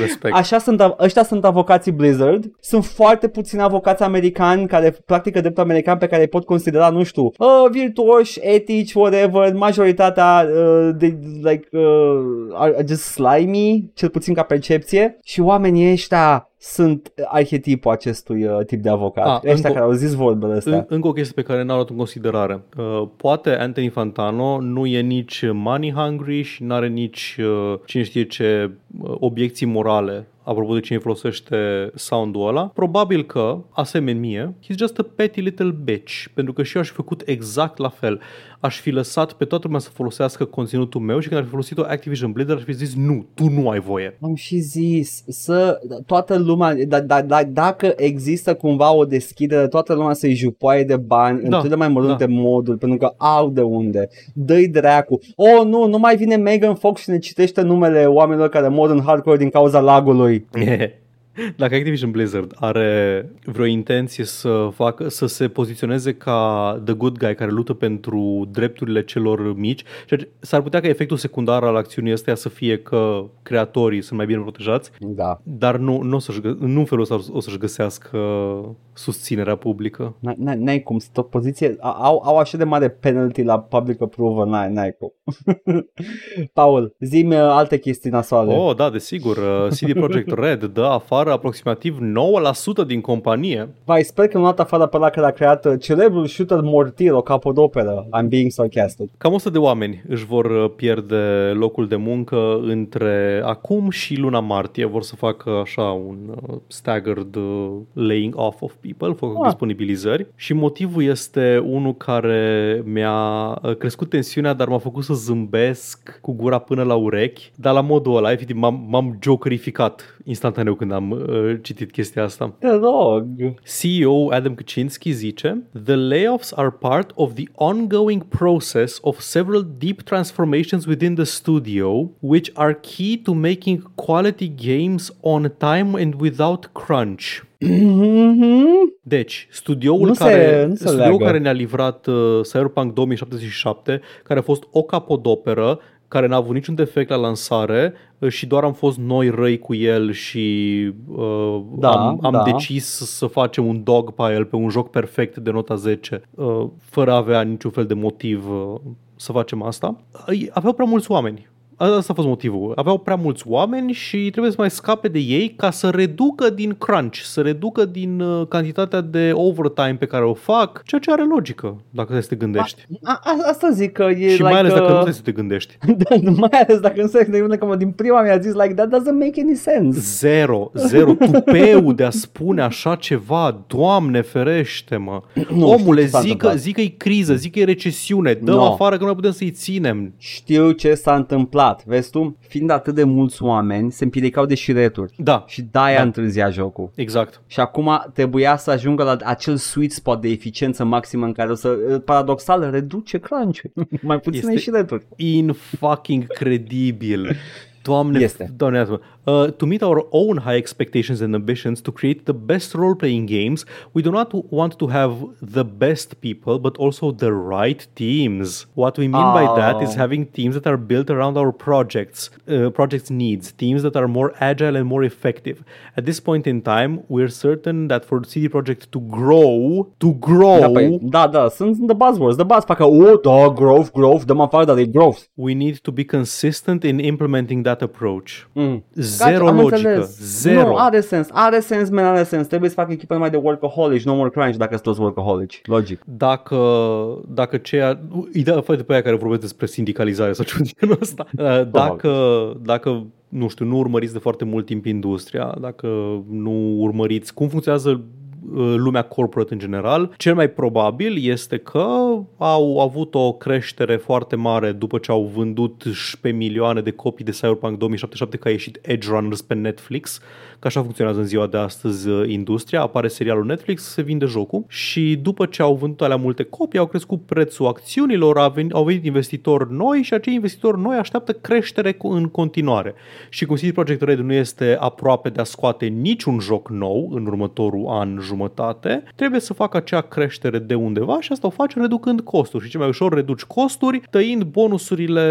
Speaker 2: Respect.
Speaker 1: Așa sunt, av- ăștia sunt avocații Blizzard. Sunt foarte puțini avocați americani care practică dreptul american pe care îi pot considera, nu știu, uh, virtuoși, etici, whatever. Majoritatea uh, de, like, uh, are are just slimy, cel puțin ca percepție. Și oamenii ăștia sunt arhetipul acestui uh, tip de avocat.
Speaker 2: Ah,
Speaker 1: Ah, ăștia
Speaker 2: încă-
Speaker 1: care au zis vorbele astea.
Speaker 2: În, încă o chestie pe care n-am luat în considerare. Uh, poate Anthony Fantano nu e nici money hungry și nu are nici uh, cine știe ce uh, obiecții morale apropo de cine folosește soundul ăla, probabil că, asemenea mie, he's just a petty little bitch, pentru că și eu aș fi făcut exact la fel. Aș fi lăsat pe toată lumea să folosească conținutul meu și când ar fi folosit-o Activision Blizzard aș fi zis nu, tu nu ai voie.
Speaker 1: Am și zis să toată lumea, da, da, da, dacă există cumva o deschidere, toată lumea să-i jupoaie de bani
Speaker 2: Da,
Speaker 1: în cele mai mărunte
Speaker 2: da.
Speaker 1: moduri, pentru că au de unde. Dă-i dracu. Oh, nu, nu mai vine Megan Fox și ne citește numele oamenilor care mor în hardcore din cauza lagului. Yeah.
Speaker 2: Dacă Activision Blizzard are vreo intenție să facă, să se poziționeze ca the good guy care luptă pentru drepturile celor mici, ceea ce s-ar putea ca efectul secundar al acțiunii astea să fie că creatorii sunt mai bine protejați,
Speaker 1: Da.
Speaker 2: dar nu, nu, o să-și, gă- nu în felul ăsta o să-și găsească susținerea publică.
Speaker 1: N- n- N-ai cum, sunt o poziție, a- au, au așa de mare penalty la public approval, n-ai, n-ai cum. Paul, zi-mi uh, alte chestii nasoale.
Speaker 2: Oh, da, desigur. uh, CD Projekt Red dă afară aproximativ 9% din companie.
Speaker 1: Vai, sper că nu a dat afară pe ăla care a creat uh, celebrul shooter Mortir, o capodoperă. I'm being sarcastic.
Speaker 2: Cam 100 de oameni își vor uh, pierde locul de muncă între acum și luna martie. Vor să facă așa un uh, staggered uh, laying off of people, fac
Speaker 1: Ah.
Speaker 2: disponibilizări și motivul este unul care mi-a uh, crescut tensiunea, dar m-a făcut să zâmbesc cu gura până la urechi, dar la modul ăla, efectiv, m-am, m-am jokerificat instantaneu când am uh, citit chestia asta.
Speaker 1: Te rog.
Speaker 2: CEO Adam Kaczynski zice The layoffs are part of the ongoing process of several deep transformations within the studio which are key to making quality games on time and without crunch.
Speaker 1: Mhm.
Speaker 2: Deci, studioul,
Speaker 1: Nu se-
Speaker 2: care,
Speaker 1: nu se
Speaker 2: studioul
Speaker 1: leagă.
Speaker 2: care ne-a livrat uh, Cyberpunk 2077, care a fost o capodoperă, care n-a avut niciun defect la lansare uh, și doar am fost noi răi cu el și uh,
Speaker 1: Da,
Speaker 2: am, am
Speaker 1: da.
Speaker 2: decis să facem un dog pe el, pe un joc perfect de nota 10, uh, fără a avea niciun fel de motiv uh, să facem asta. Îi- Aveau prea mulți oameni. Asta a fost motivul. Aveau prea mulți oameni și trebuie să mai scape de ei ca să reducă din crunch, să reducă din uh, cantitatea de overtime pe care o fac, ceea ce are logică, dacă stai să te gândești.
Speaker 1: A, a, asta zic că e
Speaker 2: și
Speaker 1: like,
Speaker 2: mai ales dacă nu
Speaker 1: uh,
Speaker 2: stai să te gândești.
Speaker 1: da, mai ales dacă nu se gândește că mă, din prima mi-a zis like that doesn't make any sense.
Speaker 2: Zero, zero, tupeu de a spune așa ceva, Doamne ferește mă.
Speaker 1: Nu
Speaker 2: Omule,
Speaker 1: știu ce s-a
Speaker 2: zic că,
Speaker 1: întâmplat.
Speaker 2: zic că e criză, zic că e recesiune, dăm
Speaker 1: No.
Speaker 2: afară că nu mai putem să-i ținem.
Speaker 1: Știu ce s-a întâmplat, vezi tu? Fiind atât de mulți oameni, se împiedicau de șireturi.
Speaker 2: Da,
Speaker 1: Și de-aia
Speaker 2: Da.
Speaker 1: întârzia jocul.
Speaker 2: exact.
Speaker 1: Și acum trebuia să ajungă la acel sweet spot de eficiență maximă în care o să, paradoxal, reduce crunch Mai puține
Speaker 2: Este-
Speaker 1: șireturi.
Speaker 2: in fucking credibil. Doamne,
Speaker 1: Este.
Speaker 2: doamne iartă-mă. Uh, to meet our own high expectations and ambitions to create the best role-playing games, we do not want to have the best people, but also the right teams. What we mean by that is
Speaker 1: Oh.
Speaker 2: having teams that are built around our projects, uh, projects needs, teams that are more agile and more effective. At this point in time, we're certain that for the CD Projekt to grow, to grow,
Speaker 1: Da, păi, da, da, sunt the buzzwords, the buzz, facă, oh, da, growth, growth, dăm afară, dar e growth.
Speaker 2: we need to be consistent in implementing that approach.
Speaker 1: Mm.
Speaker 2: Zero
Speaker 1: Am
Speaker 2: logică.
Speaker 1: înțeles.
Speaker 2: Zero.
Speaker 1: Nu, are sens, are sens, man, are sens. Trebuie să facă echipe numai de workaholic, no more crunch dacă sunt toți workaholic. Logic.
Speaker 2: Dacă, dacă ceea... Ideea fără de pe aia care vorbesc despre sindicalizare sau ceva de genul ăsta. Uh, Dacă, dacă nu știu, nu urmăriți de foarte mult timp industria, dacă nu urmăriți cum funcționează uh, lumea corporate în general, cel mai probabil este că au avut o creștere foarte mare după ce au vândut șpe milioane de copii de Cyberpunk 2077 că a ieșit Edge Runners pe Netflix, că așa funcționează în ziua de astăzi uh, industria, apare serialul Netflix, se vinde jocul și după ce au vândut alea multe copii, au crescut prețul acțiunilor, au venit, au venit investitori noi și acei investitori noi așteaptă creștere cu- în continuare. Și cum CD Projekt Red nu este aproape de a scoate niciun joc nou în următorul an jumătate, trebuie să facă acea creștere de undeva și asta o faci reducând costuri. Și ce mai ușor reduci costuri, tăind bonusurile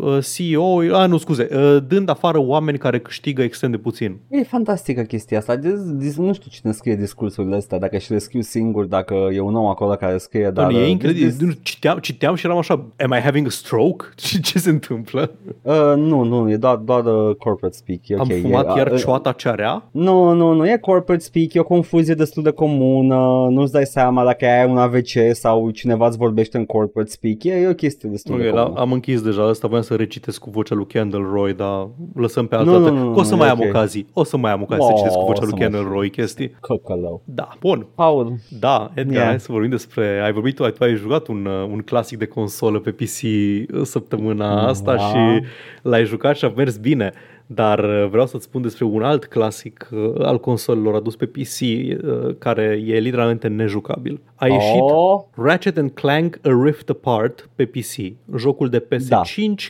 Speaker 2: uh, CEO, a, nu scuze, uh, dând afară oameni care câștigă extrem de puțin.
Speaker 1: E fantastică chestia asta. Dis, dis, nu știu cine scrie discursurile astea, dacă și le scriu singur, dacă e un om acolo care scrie, dar...
Speaker 2: Doamne, e
Speaker 1: uh,
Speaker 2: incredibil.
Speaker 1: dis- dis-
Speaker 2: Citeam, citeam și eram așa, am I having a stroke? Ce, ce se întâmplă?
Speaker 1: Uh, nu, nu, e doar, doar uh, corporate speak. E
Speaker 2: Am
Speaker 1: ok.
Speaker 2: fumat
Speaker 1: e,
Speaker 2: iar
Speaker 1: uh,
Speaker 2: cioata cearea?
Speaker 1: Nu, nu, nu, e corporate speak, e o confuzie destul de comună, nu-ți dai seama dacă ai un AVC sau cineva îți vorbește în corporate speak, e, e o chestie destul de
Speaker 2: Ok, la,
Speaker 1: comună.
Speaker 2: am închis deja asta, voiam să recitesc cu vocea lui Kendall Roy, dar lăsăm pe altă
Speaker 1: Nu,
Speaker 2: dată.
Speaker 1: nu, nu,
Speaker 2: Că o să
Speaker 1: nu,
Speaker 2: mai
Speaker 1: e
Speaker 2: am
Speaker 1: ok.
Speaker 2: ocazii. O să mai am ocazii să
Speaker 1: Oh,
Speaker 2: citesc cu vocea
Speaker 1: o
Speaker 2: lui
Speaker 1: să
Speaker 2: Kendall
Speaker 1: mai-
Speaker 2: Roy chestii.
Speaker 1: Căcălău.
Speaker 2: Da, bun.
Speaker 1: Paul,
Speaker 2: Da, Edgar,
Speaker 1: Yeah.
Speaker 2: hai să vorbim despre... Ai vorbit, tu, tu ai jucat un, uh, un clasic de consolă pe PC săptămâna asta
Speaker 1: Da.
Speaker 2: și l-ai jucat și a mers bine. Dar uh, vreau să-ți spun despre un alt clasic uh, al consolelor adus pe PC uh, care e literalmente nejucabil. A ieșit
Speaker 1: Oh.
Speaker 2: Ratchet and Clank A Rift Apart pe PC, jocul de PS5
Speaker 1: Da.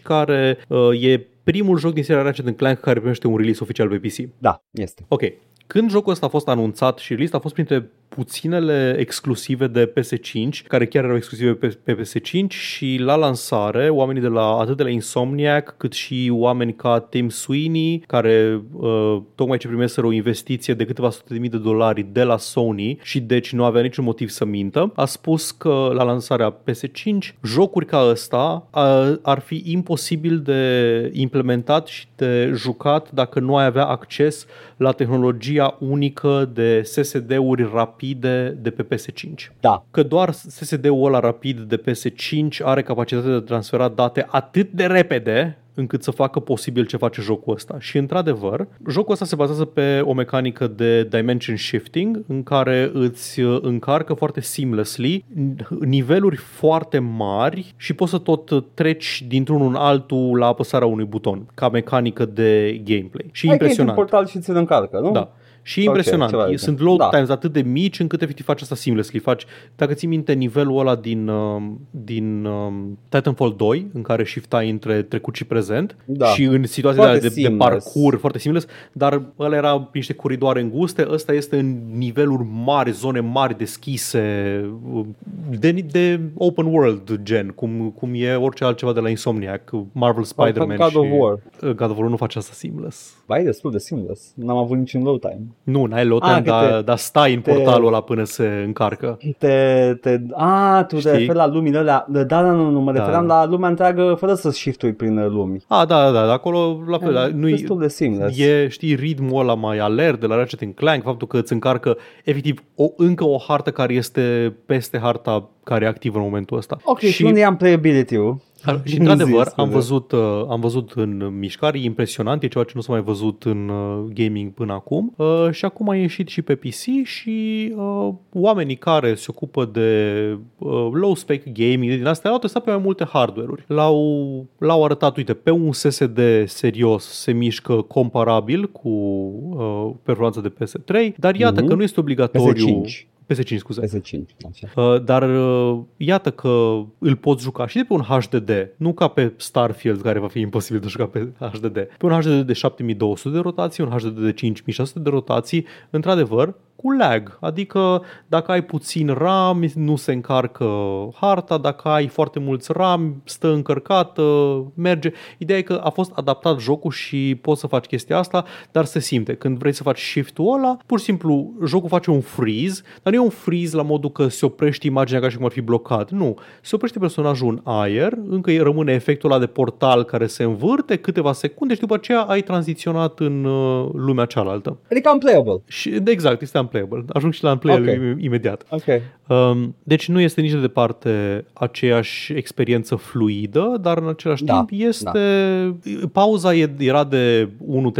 Speaker 2: care uh, e primul joc din seria Ratchet and Clank care primește un release oficial pe PC.
Speaker 1: da, este.
Speaker 2: Ok. Când jocul ăsta a fost anunțat și release, a fost printre puținele exclusive de PS5, care chiar erau exclusive pe, pe PS5 și la lansare, oamenii de la atât de la Insomniac, cât și oameni ca Tim Sweeney, care uh, tocmai ce primeseră o investiție de câteva sute de mii de dolari de la Sony și deci nu avea niciun motiv să mintă, a spus că la lansarea PS5, jocuri ca ăsta uh, ar fi imposibil de implementat și de jucat dacă nu ai avea acces la tehnologia unică de SSD-uri rapide de pe PS5
Speaker 1: Da.
Speaker 2: că doar SSD-ul ăla rapid de PS5 are capacitatea de a transfera date atât de repede încât să facă posibil ce face jocul ăsta. Și într-adevăr, jocul ăsta se bazează pe o mecanică de dimension shifting în care îți uh, încarcă foarte seamlessly niveluri foarte mari și poți să tot uh, treci dintr-unul în altul la apăsarea unui buton, ca mecanică de gameplay. Și
Speaker 1: Hai că intri în
Speaker 2: impresionant.
Speaker 1: portal și ți-l încarcă, nu?
Speaker 2: Da. Și impresionant.
Speaker 1: ceva de
Speaker 2: Sunt
Speaker 1: genul.
Speaker 2: load
Speaker 1: Da.
Speaker 2: times atât de mici încât efectiv faci asta seamlessly. Faci, dacă ții minte nivelul ăla din, um, din um, Titanfall 2, în care shiftai între trecut și prezent
Speaker 1: Da.
Speaker 2: și în situații
Speaker 1: Foarte
Speaker 2: de, de
Speaker 1: seamless.
Speaker 2: parcurs foarte seamless, dar ăla era pe niște coridoare înguste, ăsta este în niveluri mari, zone mari deschise, de, de open world gen, cum, cum e orice altceva de la Insomniac, Marvel Spider-Man
Speaker 1: God
Speaker 2: și
Speaker 1: of War.
Speaker 2: God of War nu face asta seamless.
Speaker 1: Ba, e destul de seamless. N-am avut niciun load time.
Speaker 2: Nu, n-ai load
Speaker 1: Ah,
Speaker 2: time,
Speaker 1: că
Speaker 2: dar,
Speaker 1: te-
Speaker 2: dar stai în
Speaker 1: te-
Speaker 2: portalul ăla până se încarcă.
Speaker 1: Te, te, a, tu te
Speaker 2: Știi?
Speaker 1: referi la lumile alea. Da, da, nu, nu, mă
Speaker 2: Da.
Speaker 1: referam la lumea întreagă fără să shiftui prin uh, lumi.
Speaker 2: A, da, da, da, acolo la fel, da, nu
Speaker 1: destul de seamless.
Speaker 2: e, știi, ritmul ăla mai alert de la Ratchet Clank, faptul că îți încarcă efectiv o, încă o hartă care este peste harta care e activă în momentul ăsta.
Speaker 1: Ok, și, și unde am playability-ul?
Speaker 2: Și într-adevăr
Speaker 1: Zi,
Speaker 2: am
Speaker 1: scuze.
Speaker 2: văzut, uh, am văzut în mișcare, e impresionant, e ceva ce nu s-a mai văzut în uh, gaming până acum uh, și acum a ieșit și pe PC și uh, oamenii care se ocupă de uh, low spec gaming din astea au testat pe mai multe hardware-uri. L-au, l-au arătat, uite, pe un SSD serios se mișcă comparabil cu uh, performanța de PS3, dar iată
Speaker 1: Mhm.
Speaker 2: că nu este obligatoriu...
Speaker 1: PS5.
Speaker 2: PS5, scuze.
Speaker 1: PS5. Așa.
Speaker 2: Uh, dar uh, iată că îl poți juca și de pe un HDD, nu ca pe Starfield, care va fi imposibil de jucat pe HDD. Pe un HDD de 7200 de rotații, un HDD de 5600 de rotații, într-adevăr, cu lag. Adică dacă ai puțin RAM, nu se încarcă harta, dacă ai foarte mulți RAM, stă încărcată, merge. Ideea e că a fost adaptat jocul și poți să faci chestia asta, dar se simte. Când vrei să faci shift-ul ăla, pur și simplu jocul face un freeze, dar nu e un freeze la modul că se oprește imaginea ca și cum ar fi blocat. Nu. Se oprește personajul în aer, încă rămâne efectul ăla de portal care se învârte câteva secunde și după aceea ai tranziționat în uh, lumea cealaltă.
Speaker 1: Adică unplayable.
Speaker 2: Și exact, este unplayable. Ajung și la unplayable
Speaker 1: Ok.
Speaker 2: okay. imediat.
Speaker 1: Ok.
Speaker 2: Um, deci nu este nici de departe aceeași experiență fluidă, dar în același
Speaker 1: Da,
Speaker 2: timp este... Pauza e- era de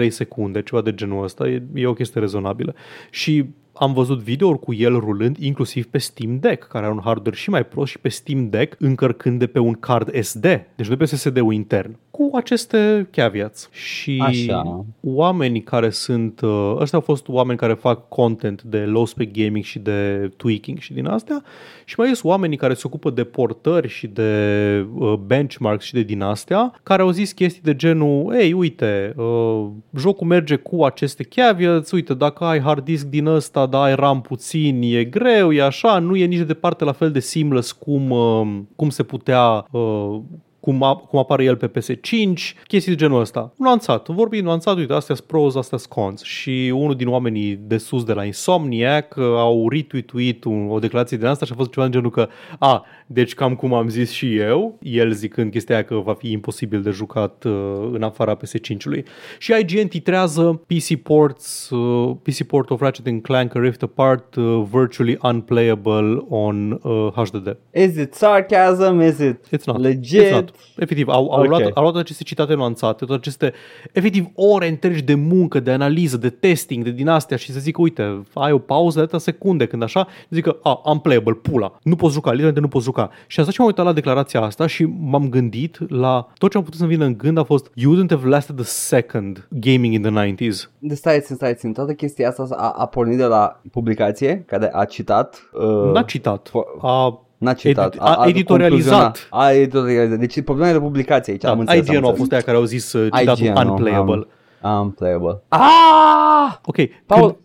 Speaker 2: 1-3 secunde, ceva de genul ăsta, e, e o chestie rezonabilă. Și am văzut videouri cu el rulând inclusiv pe Steam Deck, care are un hardware și mai prost și pe Steam Deck încărcând de pe un card SD, deci de pe SSD-ul intern, cu aceste caveats. Și
Speaker 1: Așa.
Speaker 2: oamenii care sunt, uh, ăștia au fost oameni care fac content de low spec gaming și de tweaking și din astea și mai sunt oamenii care se ocupă de portări și de uh, benchmarks și de din astea, care au zis chestii de genul, ei, uite, uh, jocul merge cu aceste caveats, uite, dacă ai hard disk din ăsta ăsta, da, ai RAM puțin, e greu, e așa, nu e nici de departe la fel de seamless cum, uh, cum se putea uh, cum, a, cum apare el pe PS5, chestii de genul ăsta. Nuanțat, vorbind nuanțat, uite, astea sunt pros, astea sunt cons. Și unul din oamenii de sus de la Insomniac uh, au retweetuit un, o declarație din asta și a fost ceva de genul că, a, deci cam cum am zis și eu, el zicând chestia aia că va fi imposibil de jucat uh, în afara PS5-ului. Și IGN titrează PC ports, uh, PC port of Ratchet Clank Rift Apart uh, virtually unplayable on uh, HDD.
Speaker 1: Is it sarcasm? Is it
Speaker 2: It's not.
Speaker 1: legit?
Speaker 2: It's not. Efectiv, au, au,
Speaker 1: Ok.
Speaker 2: luat, au luat aceste citate nuanțate, toate aceste, efectiv, ore întregi de muncă, de analiză, de testing, de din astea și să zic, uite, ai o pauză de atâta secunde, când așa, zic că, a, unplayable, pula, nu poți juca, literalmente nu poți juca. Și am stat și m-am uitat la declarația asta și m-am gândit la tot ce am putut să-mi vină în gând a fost, you wouldn't have lasted a second gaming in the 90s.
Speaker 1: De stai țin, stai țin. Toată chestia asta a, a pornit de la publicație care a citat. Uh,
Speaker 2: N-a citat.
Speaker 1: fo-
Speaker 2: A,
Speaker 1: N-a citat.
Speaker 2: Edit- a editorializat.
Speaker 1: concluziona- A editorializat. Deci problema e de publicație aici. am
Speaker 2: da,
Speaker 1: înțeles, am
Speaker 2: IGN a
Speaker 1: înțeles.
Speaker 2: fost aia care au zis uh, citatul
Speaker 1: IGN,
Speaker 2: unplayable.
Speaker 1: Am, unplayable. Ah!
Speaker 2: Ok,
Speaker 1: Paul-
Speaker 2: când,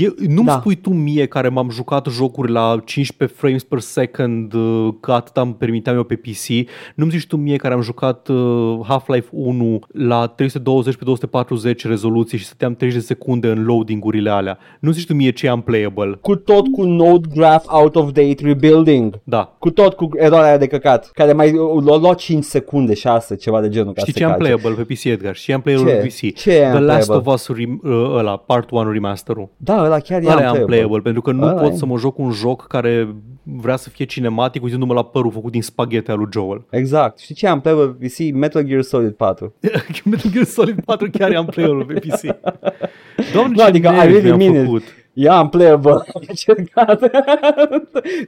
Speaker 2: e, nu-mi
Speaker 1: Da.
Speaker 2: spui tu mie care m-am jucat jocuri la 15 frames per second uh, că atât îmi permiteam eu pe PC, nu-mi zici tu mie care am jucat uh, Half-Life 1 la 320 pe 240 rezoluții și stăteam 30 de secunde în loading-urile alea. Nu zici tu mie ce e unplayable.
Speaker 1: Cu tot cu node graph out of date rebuilding.
Speaker 2: Da.
Speaker 1: Cu tot cu eroarea aia de căcat. Care mai l-a luat 5 secunde, 6, ceva de genul. ca
Speaker 2: Știi
Speaker 1: să
Speaker 2: ce e
Speaker 1: calce.
Speaker 2: unplayable pe PC, Edgar? Știi ce e unplayable
Speaker 1: Ce?
Speaker 2: pe PC?
Speaker 1: Ce e
Speaker 2: The Last of
Speaker 1: unplayable?
Speaker 2: Us rem- uh, ăla, Part 1 remaster-ul.
Speaker 1: Da, ăla chiar e
Speaker 2: Ăla e
Speaker 1: unplayable.
Speaker 2: unplayable, pentru că nu
Speaker 1: Ăla
Speaker 2: pot
Speaker 1: e.
Speaker 2: să mă joc un joc care vrea să fie cinematic uitându-mă la părul făcut din spaghete al lui Joel.
Speaker 1: Exact. Știi ce e unplayable pe PC? Metal Gear Solid 4.
Speaker 2: Metal Gear Solid 4 chiar e unplayable pe PC. Doamne,
Speaker 1: Nu,
Speaker 2: ce
Speaker 1: adică I
Speaker 2: nervi
Speaker 1: really
Speaker 2: am
Speaker 1: mean it.
Speaker 2: Făcut.
Speaker 1: E unplayable. Am încercat.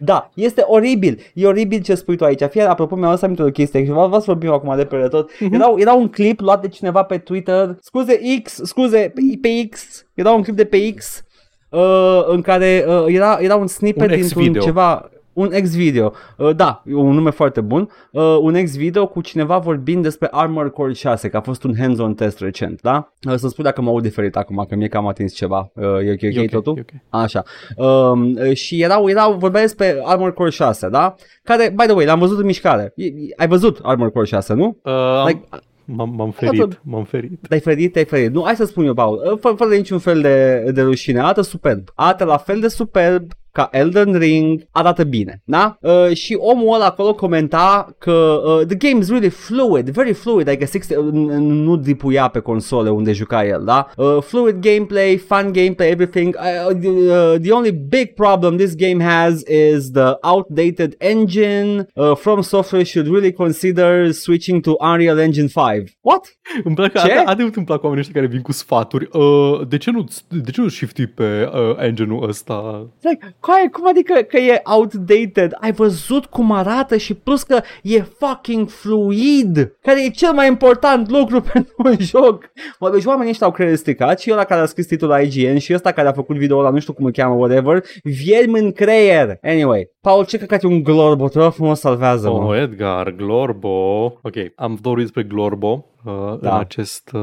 Speaker 1: da, este oribil. E oribil ce spui tu aici. Fie, apropo, mi-am lăsat aminte de o chestie și vreau să vorbim acum de pe tot.
Speaker 2: Mhm.
Speaker 1: Era, era un clip luat de cineva pe Twitter. Scuze, X, scuze, pe, pe X. Era un clip de pe X uh, în care uh, era, era un snippet
Speaker 2: Un
Speaker 1: dintr-un
Speaker 2: ex-video.
Speaker 1: ceva un ex-video, uh, da, e un nume foarte bun, uh, un ex-video cu cineva vorbind despre Armored Core 6, că a fost un hands-on test recent, da? Uh, să spui dacă mă aud diferit acum, că mie cam atins ceva, uh, e ok,
Speaker 2: E ok,
Speaker 1: totul?
Speaker 2: e ok.
Speaker 1: Așa. Um, uh, și erau, erau, vorbea despre Armored Core 6, da? Care, by the way, l-am văzut în mișcare. E- e- Ai văzut Armored Core 6, nu?
Speaker 2: Uh, am-
Speaker 1: Like-
Speaker 2: m-am, m-am ferit, m-am ferit.
Speaker 1: Te-ai ferit, te-ai ferit. Nu, hai să spun eu, Paul, uh, fă, fără niciun fel de, de rușine, arată superb. Arată la fel de superb ca Elden Ring, arată bine, da? Uh, și omul ăla acolo comenta că uh, the game is really fluid, very fluid, adică 60, uh, nu dipuia pe console unde juca el, da? Uh, fluid gameplay, fun gameplay, everything. Uh, the, uh, the only big problem this game has is the outdated engine. Uh, From Software should really consider switching to Unreal Engine 5. What?
Speaker 2: Îmi plac,
Speaker 1: Ce?
Speaker 2: atât, atât îmi plac oamenii ăștia care vin cu sfaturi. Uh, de ce nu, de ce nu shifti pe uh, engine-ul ăsta?
Speaker 1: Like, coaie, cum adică că e outdated? Ai văzut cum arată și plus că e fucking fluid, care e cel mai important lucru pentru un joc. Mă, deci oamenii ăștia au creierul stricat și ăla care a scris titlul la IGN și ăsta care a făcut video ăla, nu știu cum îl cheamă, whatever, viermi în creier. Anyway, Paul, ce căcat e un glorbo, te rog frumos, salvează mă.
Speaker 2: Oh, Edgar, Glorbo. Ok, am vorbit despre Glorbo uh,
Speaker 1: Da.
Speaker 2: în, acest, uh,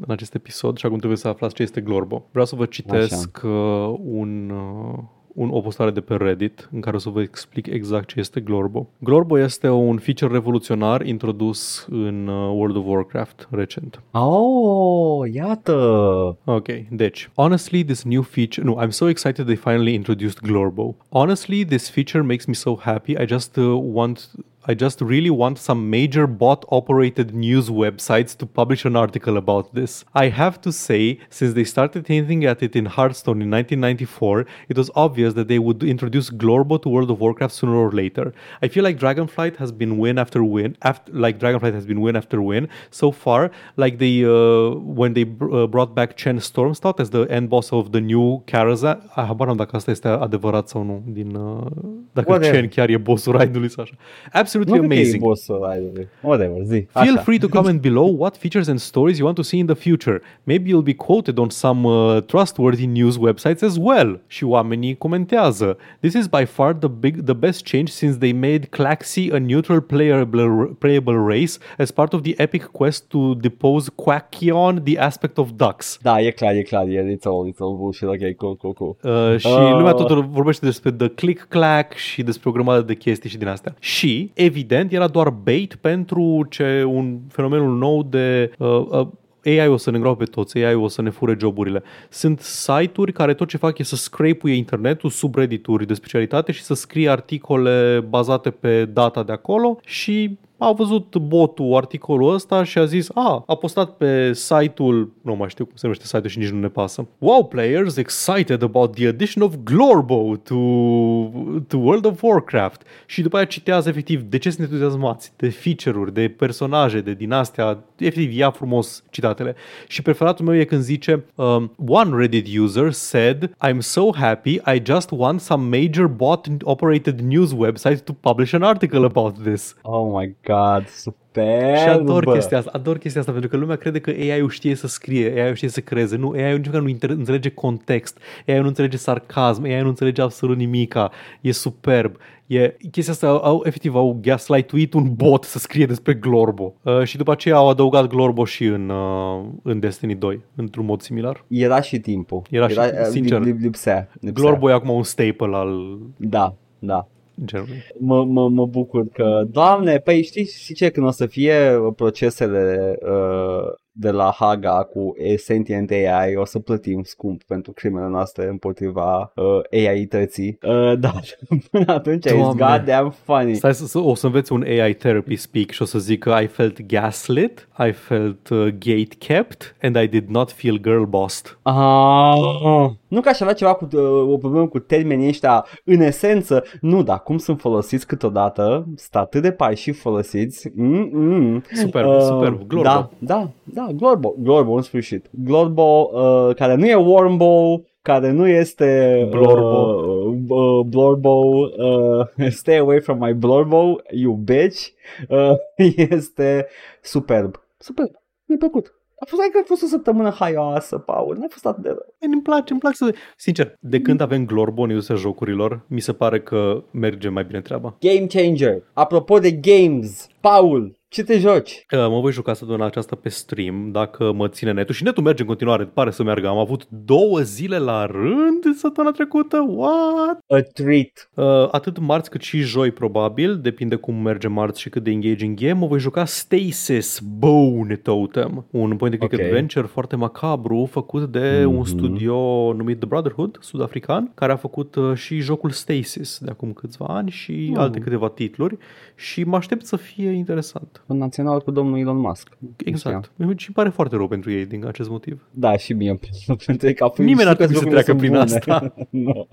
Speaker 2: în acest episod și acum trebuie să aflați ce este Glorbo. Vreau să vă citesc uh, un... Uh, un, o postare de pe Reddit în care o să vă explic exact ce este Glorbo. Glorbo este un feature revoluționar introdus în uh, World of Warcraft recent.
Speaker 1: Oh, iată.
Speaker 2: Ok, deci, honestly, this new feature. No, I'm so excited they finally introduced Glorbo. Honestly, this feature makes me so happy. I just uh, want. I just really want some major bot operated news websites to publish an article about this. I have to say, since they started hinting at it in Hearthstone in 1994, it was obvious that they would introduce Glorbo to World of Warcraft sooner or later. I feel like Dragonflight has been win after win, after, like Dragonflight has been win after win so far. Like they, uh, when they br- uh, brought back Chen Stormstout as the end boss of the new Karazhan. Ah, habar n-am dacă asta este adevărat sau nu, din, uh, dacă. Chen chiar e bossul raidului sau așa. Absolutely absolutely
Speaker 1: nu cred că e
Speaker 2: amazing.
Speaker 1: bossul ăla. Whatever, zi.
Speaker 2: Feel
Speaker 1: Așa.
Speaker 2: free to comment below what features and stories you want to see in the future. Maybe you'll be quoted on some uh, trustworthy news websites as well. Și oamenii comentează. This is by far the big, the best change since they made Claxi a neutral playable, playable race as part of the epic quest to depose Quakion, the aspect of ducks.
Speaker 1: Da, e clar, e clar, e, it's all, it's all bullshit, ok, cool, cool, cool.
Speaker 2: Uh, și
Speaker 1: Ah.
Speaker 2: lumea tot vorbește despre the click-clack și despre o grămadă de chestii și din astea. Și, evident, era doar bait pentru ce un fenomenul nou de uh, uh, AI o să ne îngroape pe toți, AI o să ne fure joburile. Sunt site-uri care tot ce fac e să scrape internetul, subreddituri de specialitate și să scrie articole bazate pe data de acolo și a văzut botul articolul ăsta și a zis, a, a postat pe site-ul, nu mai știu cum se numește site-ul și nici nu ne pasă. Wow players excited about the addition of Glorbo to, to World of Warcraft. Și după aia citează efectiv de ce sunt entuziasmați, de feature-uri, de personaje, de dinastia, efectiv ia frumos citatele. Și preferatul meu e când zice um, One Reddit user said I'm so happy I just want some major bot operated news website to publish an article about this.
Speaker 1: Oh my god, super.
Speaker 2: Și ador chestia asta, ador chestia asta, pentru că lumea crede că AI-ul știe să scrie, AI-ul știe să creeze. Nu, AI-ul nici măcar nu inter- înțelege context, AI-ul nu înțelege sarcasm, AI-ul nu înțelege absolut nimica. E superb. E, chestia asta, au, au, efectiv, au gaslight un bot să scrie despre Glorbo. Uh, și după aceea au adăugat Glorbo și în, uh, în Destiny 2, într-un mod similar.
Speaker 1: Era și timpul.
Speaker 2: Era și-
Speaker 1: uh,
Speaker 2: sincer.
Speaker 1: lip- lip- Lipsea. lipsea.
Speaker 2: Glorbo e acum un staple al
Speaker 1: Da, da.
Speaker 2: Genului.
Speaker 1: Mă, mă, mă bucur că, doamne, păi știți, știi ce, când o să fie procesele uh, de la Haga cu Sentient AI, o să plătim scump pentru crimele noastre împotriva uh, AI-tății. Uh, dar până atunci it's
Speaker 2: Doamne.
Speaker 1: goddamn funny.
Speaker 2: Stai să, să, o să înveți un AI therapy speak și o să zică I felt gaslit, I felt uh, gate kept and I did not feel girl bossed.
Speaker 1: Ah, nu că aș avea ceva cu uh, o problemă cu termenii ăștia în esență, nu, dar cum sunt folosiți câteodată, sunt atât de și folosiți. Mm-mm.
Speaker 2: Superb, superb. Glorbo.
Speaker 1: Da, da, da, Glorbo, Glorbo în sfârșit. Glorbo, uh, care nu e Wormbo, care nu este
Speaker 2: Blorbo.
Speaker 1: Uh, uh, Blorbo, uh, stay away from my Blorbo, you bitch. Uh, este superb. Superb. Mi-a plăcut. A fost, adică a fost o săptămână haioasă, Paul. N-a fost atât de rău.
Speaker 2: Îmi place, îmi place să... Sincer, de când avem Glorbo în industria jocurilor, mi se pare că merge mai bine treaba.
Speaker 1: Game changer. Apropo de games, Paul, ce te joci?
Speaker 2: Uh, Mă voi juca săptămâna aceasta pe stream dacă mă ține netul și netul merge în continuare, pare să meargă. Am avut două zile la rând săptămâna trecută, what?
Speaker 1: A treat.
Speaker 2: Uh, atât marți cât și joi probabil, depinde cum merge marți și cât de engaging e, mă voi juca Stasis Bone Totem, un point and click
Speaker 1: Ok.
Speaker 2: adventure foarte macabru făcut de
Speaker 1: Mhm.
Speaker 2: un studio numit The Brotherhood, sud-african, care a făcut uh, și jocul Stasis de acum câțiva ani și
Speaker 1: Mm.
Speaker 2: alte câteva titluri și mă aștept să fie interesant.
Speaker 1: Un național cu domnul Elon Musk.
Speaker 2: Exact. Și îmi pare foarte rău pentru ei din acest motiv.
Speaker 1: Da, și mie îmi place pentru că a fost
Speaker 2: Nimeni n-ar
Speaker 1: știu că
Speaker 2: trebui să
Speaker 1: jocurile
Speaker 2: treacă
Speaker 1: sunt
Speaker 2: prin
Speaker 1: bune.
Speaker 2: asta.
Speaker 1: Nu.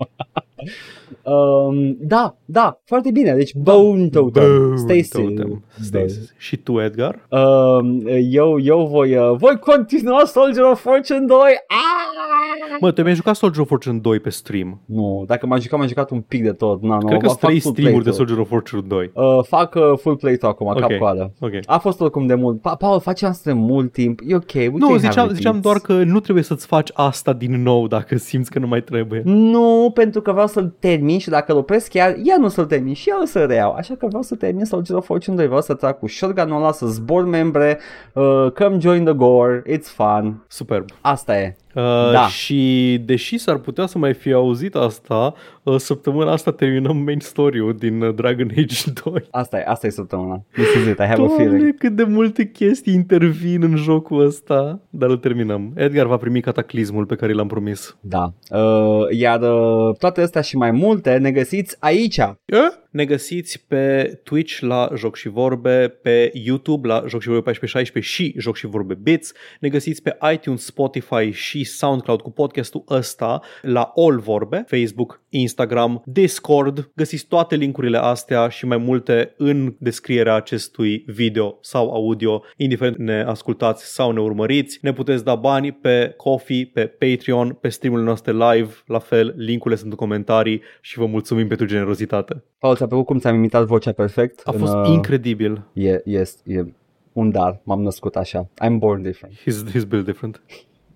Speaker 1: um, da, da, foarte bine. Deci Bone Totem. Stacy.
Speaker 2: Totem. Stasis. Și tu, Edgar?
Speaker 1: Um, eu, eu voi, uh, voi continua Soldier of Fortune 2. Ah!
Speaker 2: Mă, te mi-ai jucat Soldier of Fortune 2 pe stream.
Speaker 1: Nu, dacă m-am jucat, m-am jucat un pic de tot. Na, nu,
Speaker 2: Cred că
Speaker 1: fac
Speaker 2: sunt trei
Speaker 1: full
Speaker 2: streamuri de
Speaker 1: play-through.
Speaker 2: Soldier of Fortune 2.
Speaker 1: Uh, fac uh, full play-through acum,
Speaker 2: Ok.
Speaker 1: cap-coadă.
Speaker 2: Ok.
Speaker 1: A fost oricum de mult. Pa- Paul, facem asta de mult timp. E ok. we
Speaker 2: Nu,
Speaker 1: can
Speaker 2: ziceam,
Speaker 1: have
Speaker 2: ziceam
Speaker 1: repeats.
Speaker 2: doar că nu trebuie să-ți faci asta din nou dacă simți că nu mai trebuie.
Speaker 1: Nu, pentru că vreau să-l termin și dacă îl opresc chiar, ea nu să-l termin și eu să reiau. Așa că vreau să termin Soldier of Fortune 2, vreau să trag cu shotgun-ul ăla, să zbor membre, uh, come join the gore, it's fun.
Speaker 2: Superb.
Speaker 1: Asta e.
Speaker 2: Uh,
Speaker 1: Da.
Speaker 2: Și deși s-ar putea să mai fi auzit asta, uh, săptămâna asta terminăm main story-ul din uh, Dragon Age 2.
Speaker 1: Asta e, asta e săptămâna. This is it, I have a feeling.
Speaker 2: Doamne, cât de multe chestii intervin în jocul ăsta, dar îl terminăm. Edgar va primi cataclismul pe care l-am promis.
Speaker 1: Da. Uh, iar uh, toate astea și mai multe ne găsiți aici.
Speaker 2: Eh? Ne găsiți pe Twitch la Joc și Vorbe, pe YouTube la Joc și Vorbe 1416 și Joc și Vorbe Bits. Ne găsiți pe iTunes, Spotify și SoundCloud cu podcastul ăsta la All Vorbe, Facebook, Instagram, Discord. Găsiți toate linkurile astea și mai multe în descrierea acestui video sau audio, indiferent ne ascultați sau ne urmăriți. Ne puteți da bani pe Coffee, pe Patreon, pe streamurile noastre live, la fel, linkurile sunt în comentarii și vă mulțumim pentru generozitate.
Speaker 1: Paul, ți-a plăcut cum ți-am imitat vocea perfect?
Speaker 2: A
Speaker 1: în,
Speaker 2: fost
Speaker 1: uh,
Speaker 2: incredibil.
Speaker 1: E, yes, e un dar, m-am născut așa. I'm born different.
Speaker 2: He's, he's built different.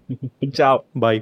Speaker 1: Ciao!
Speaker 2: Bye.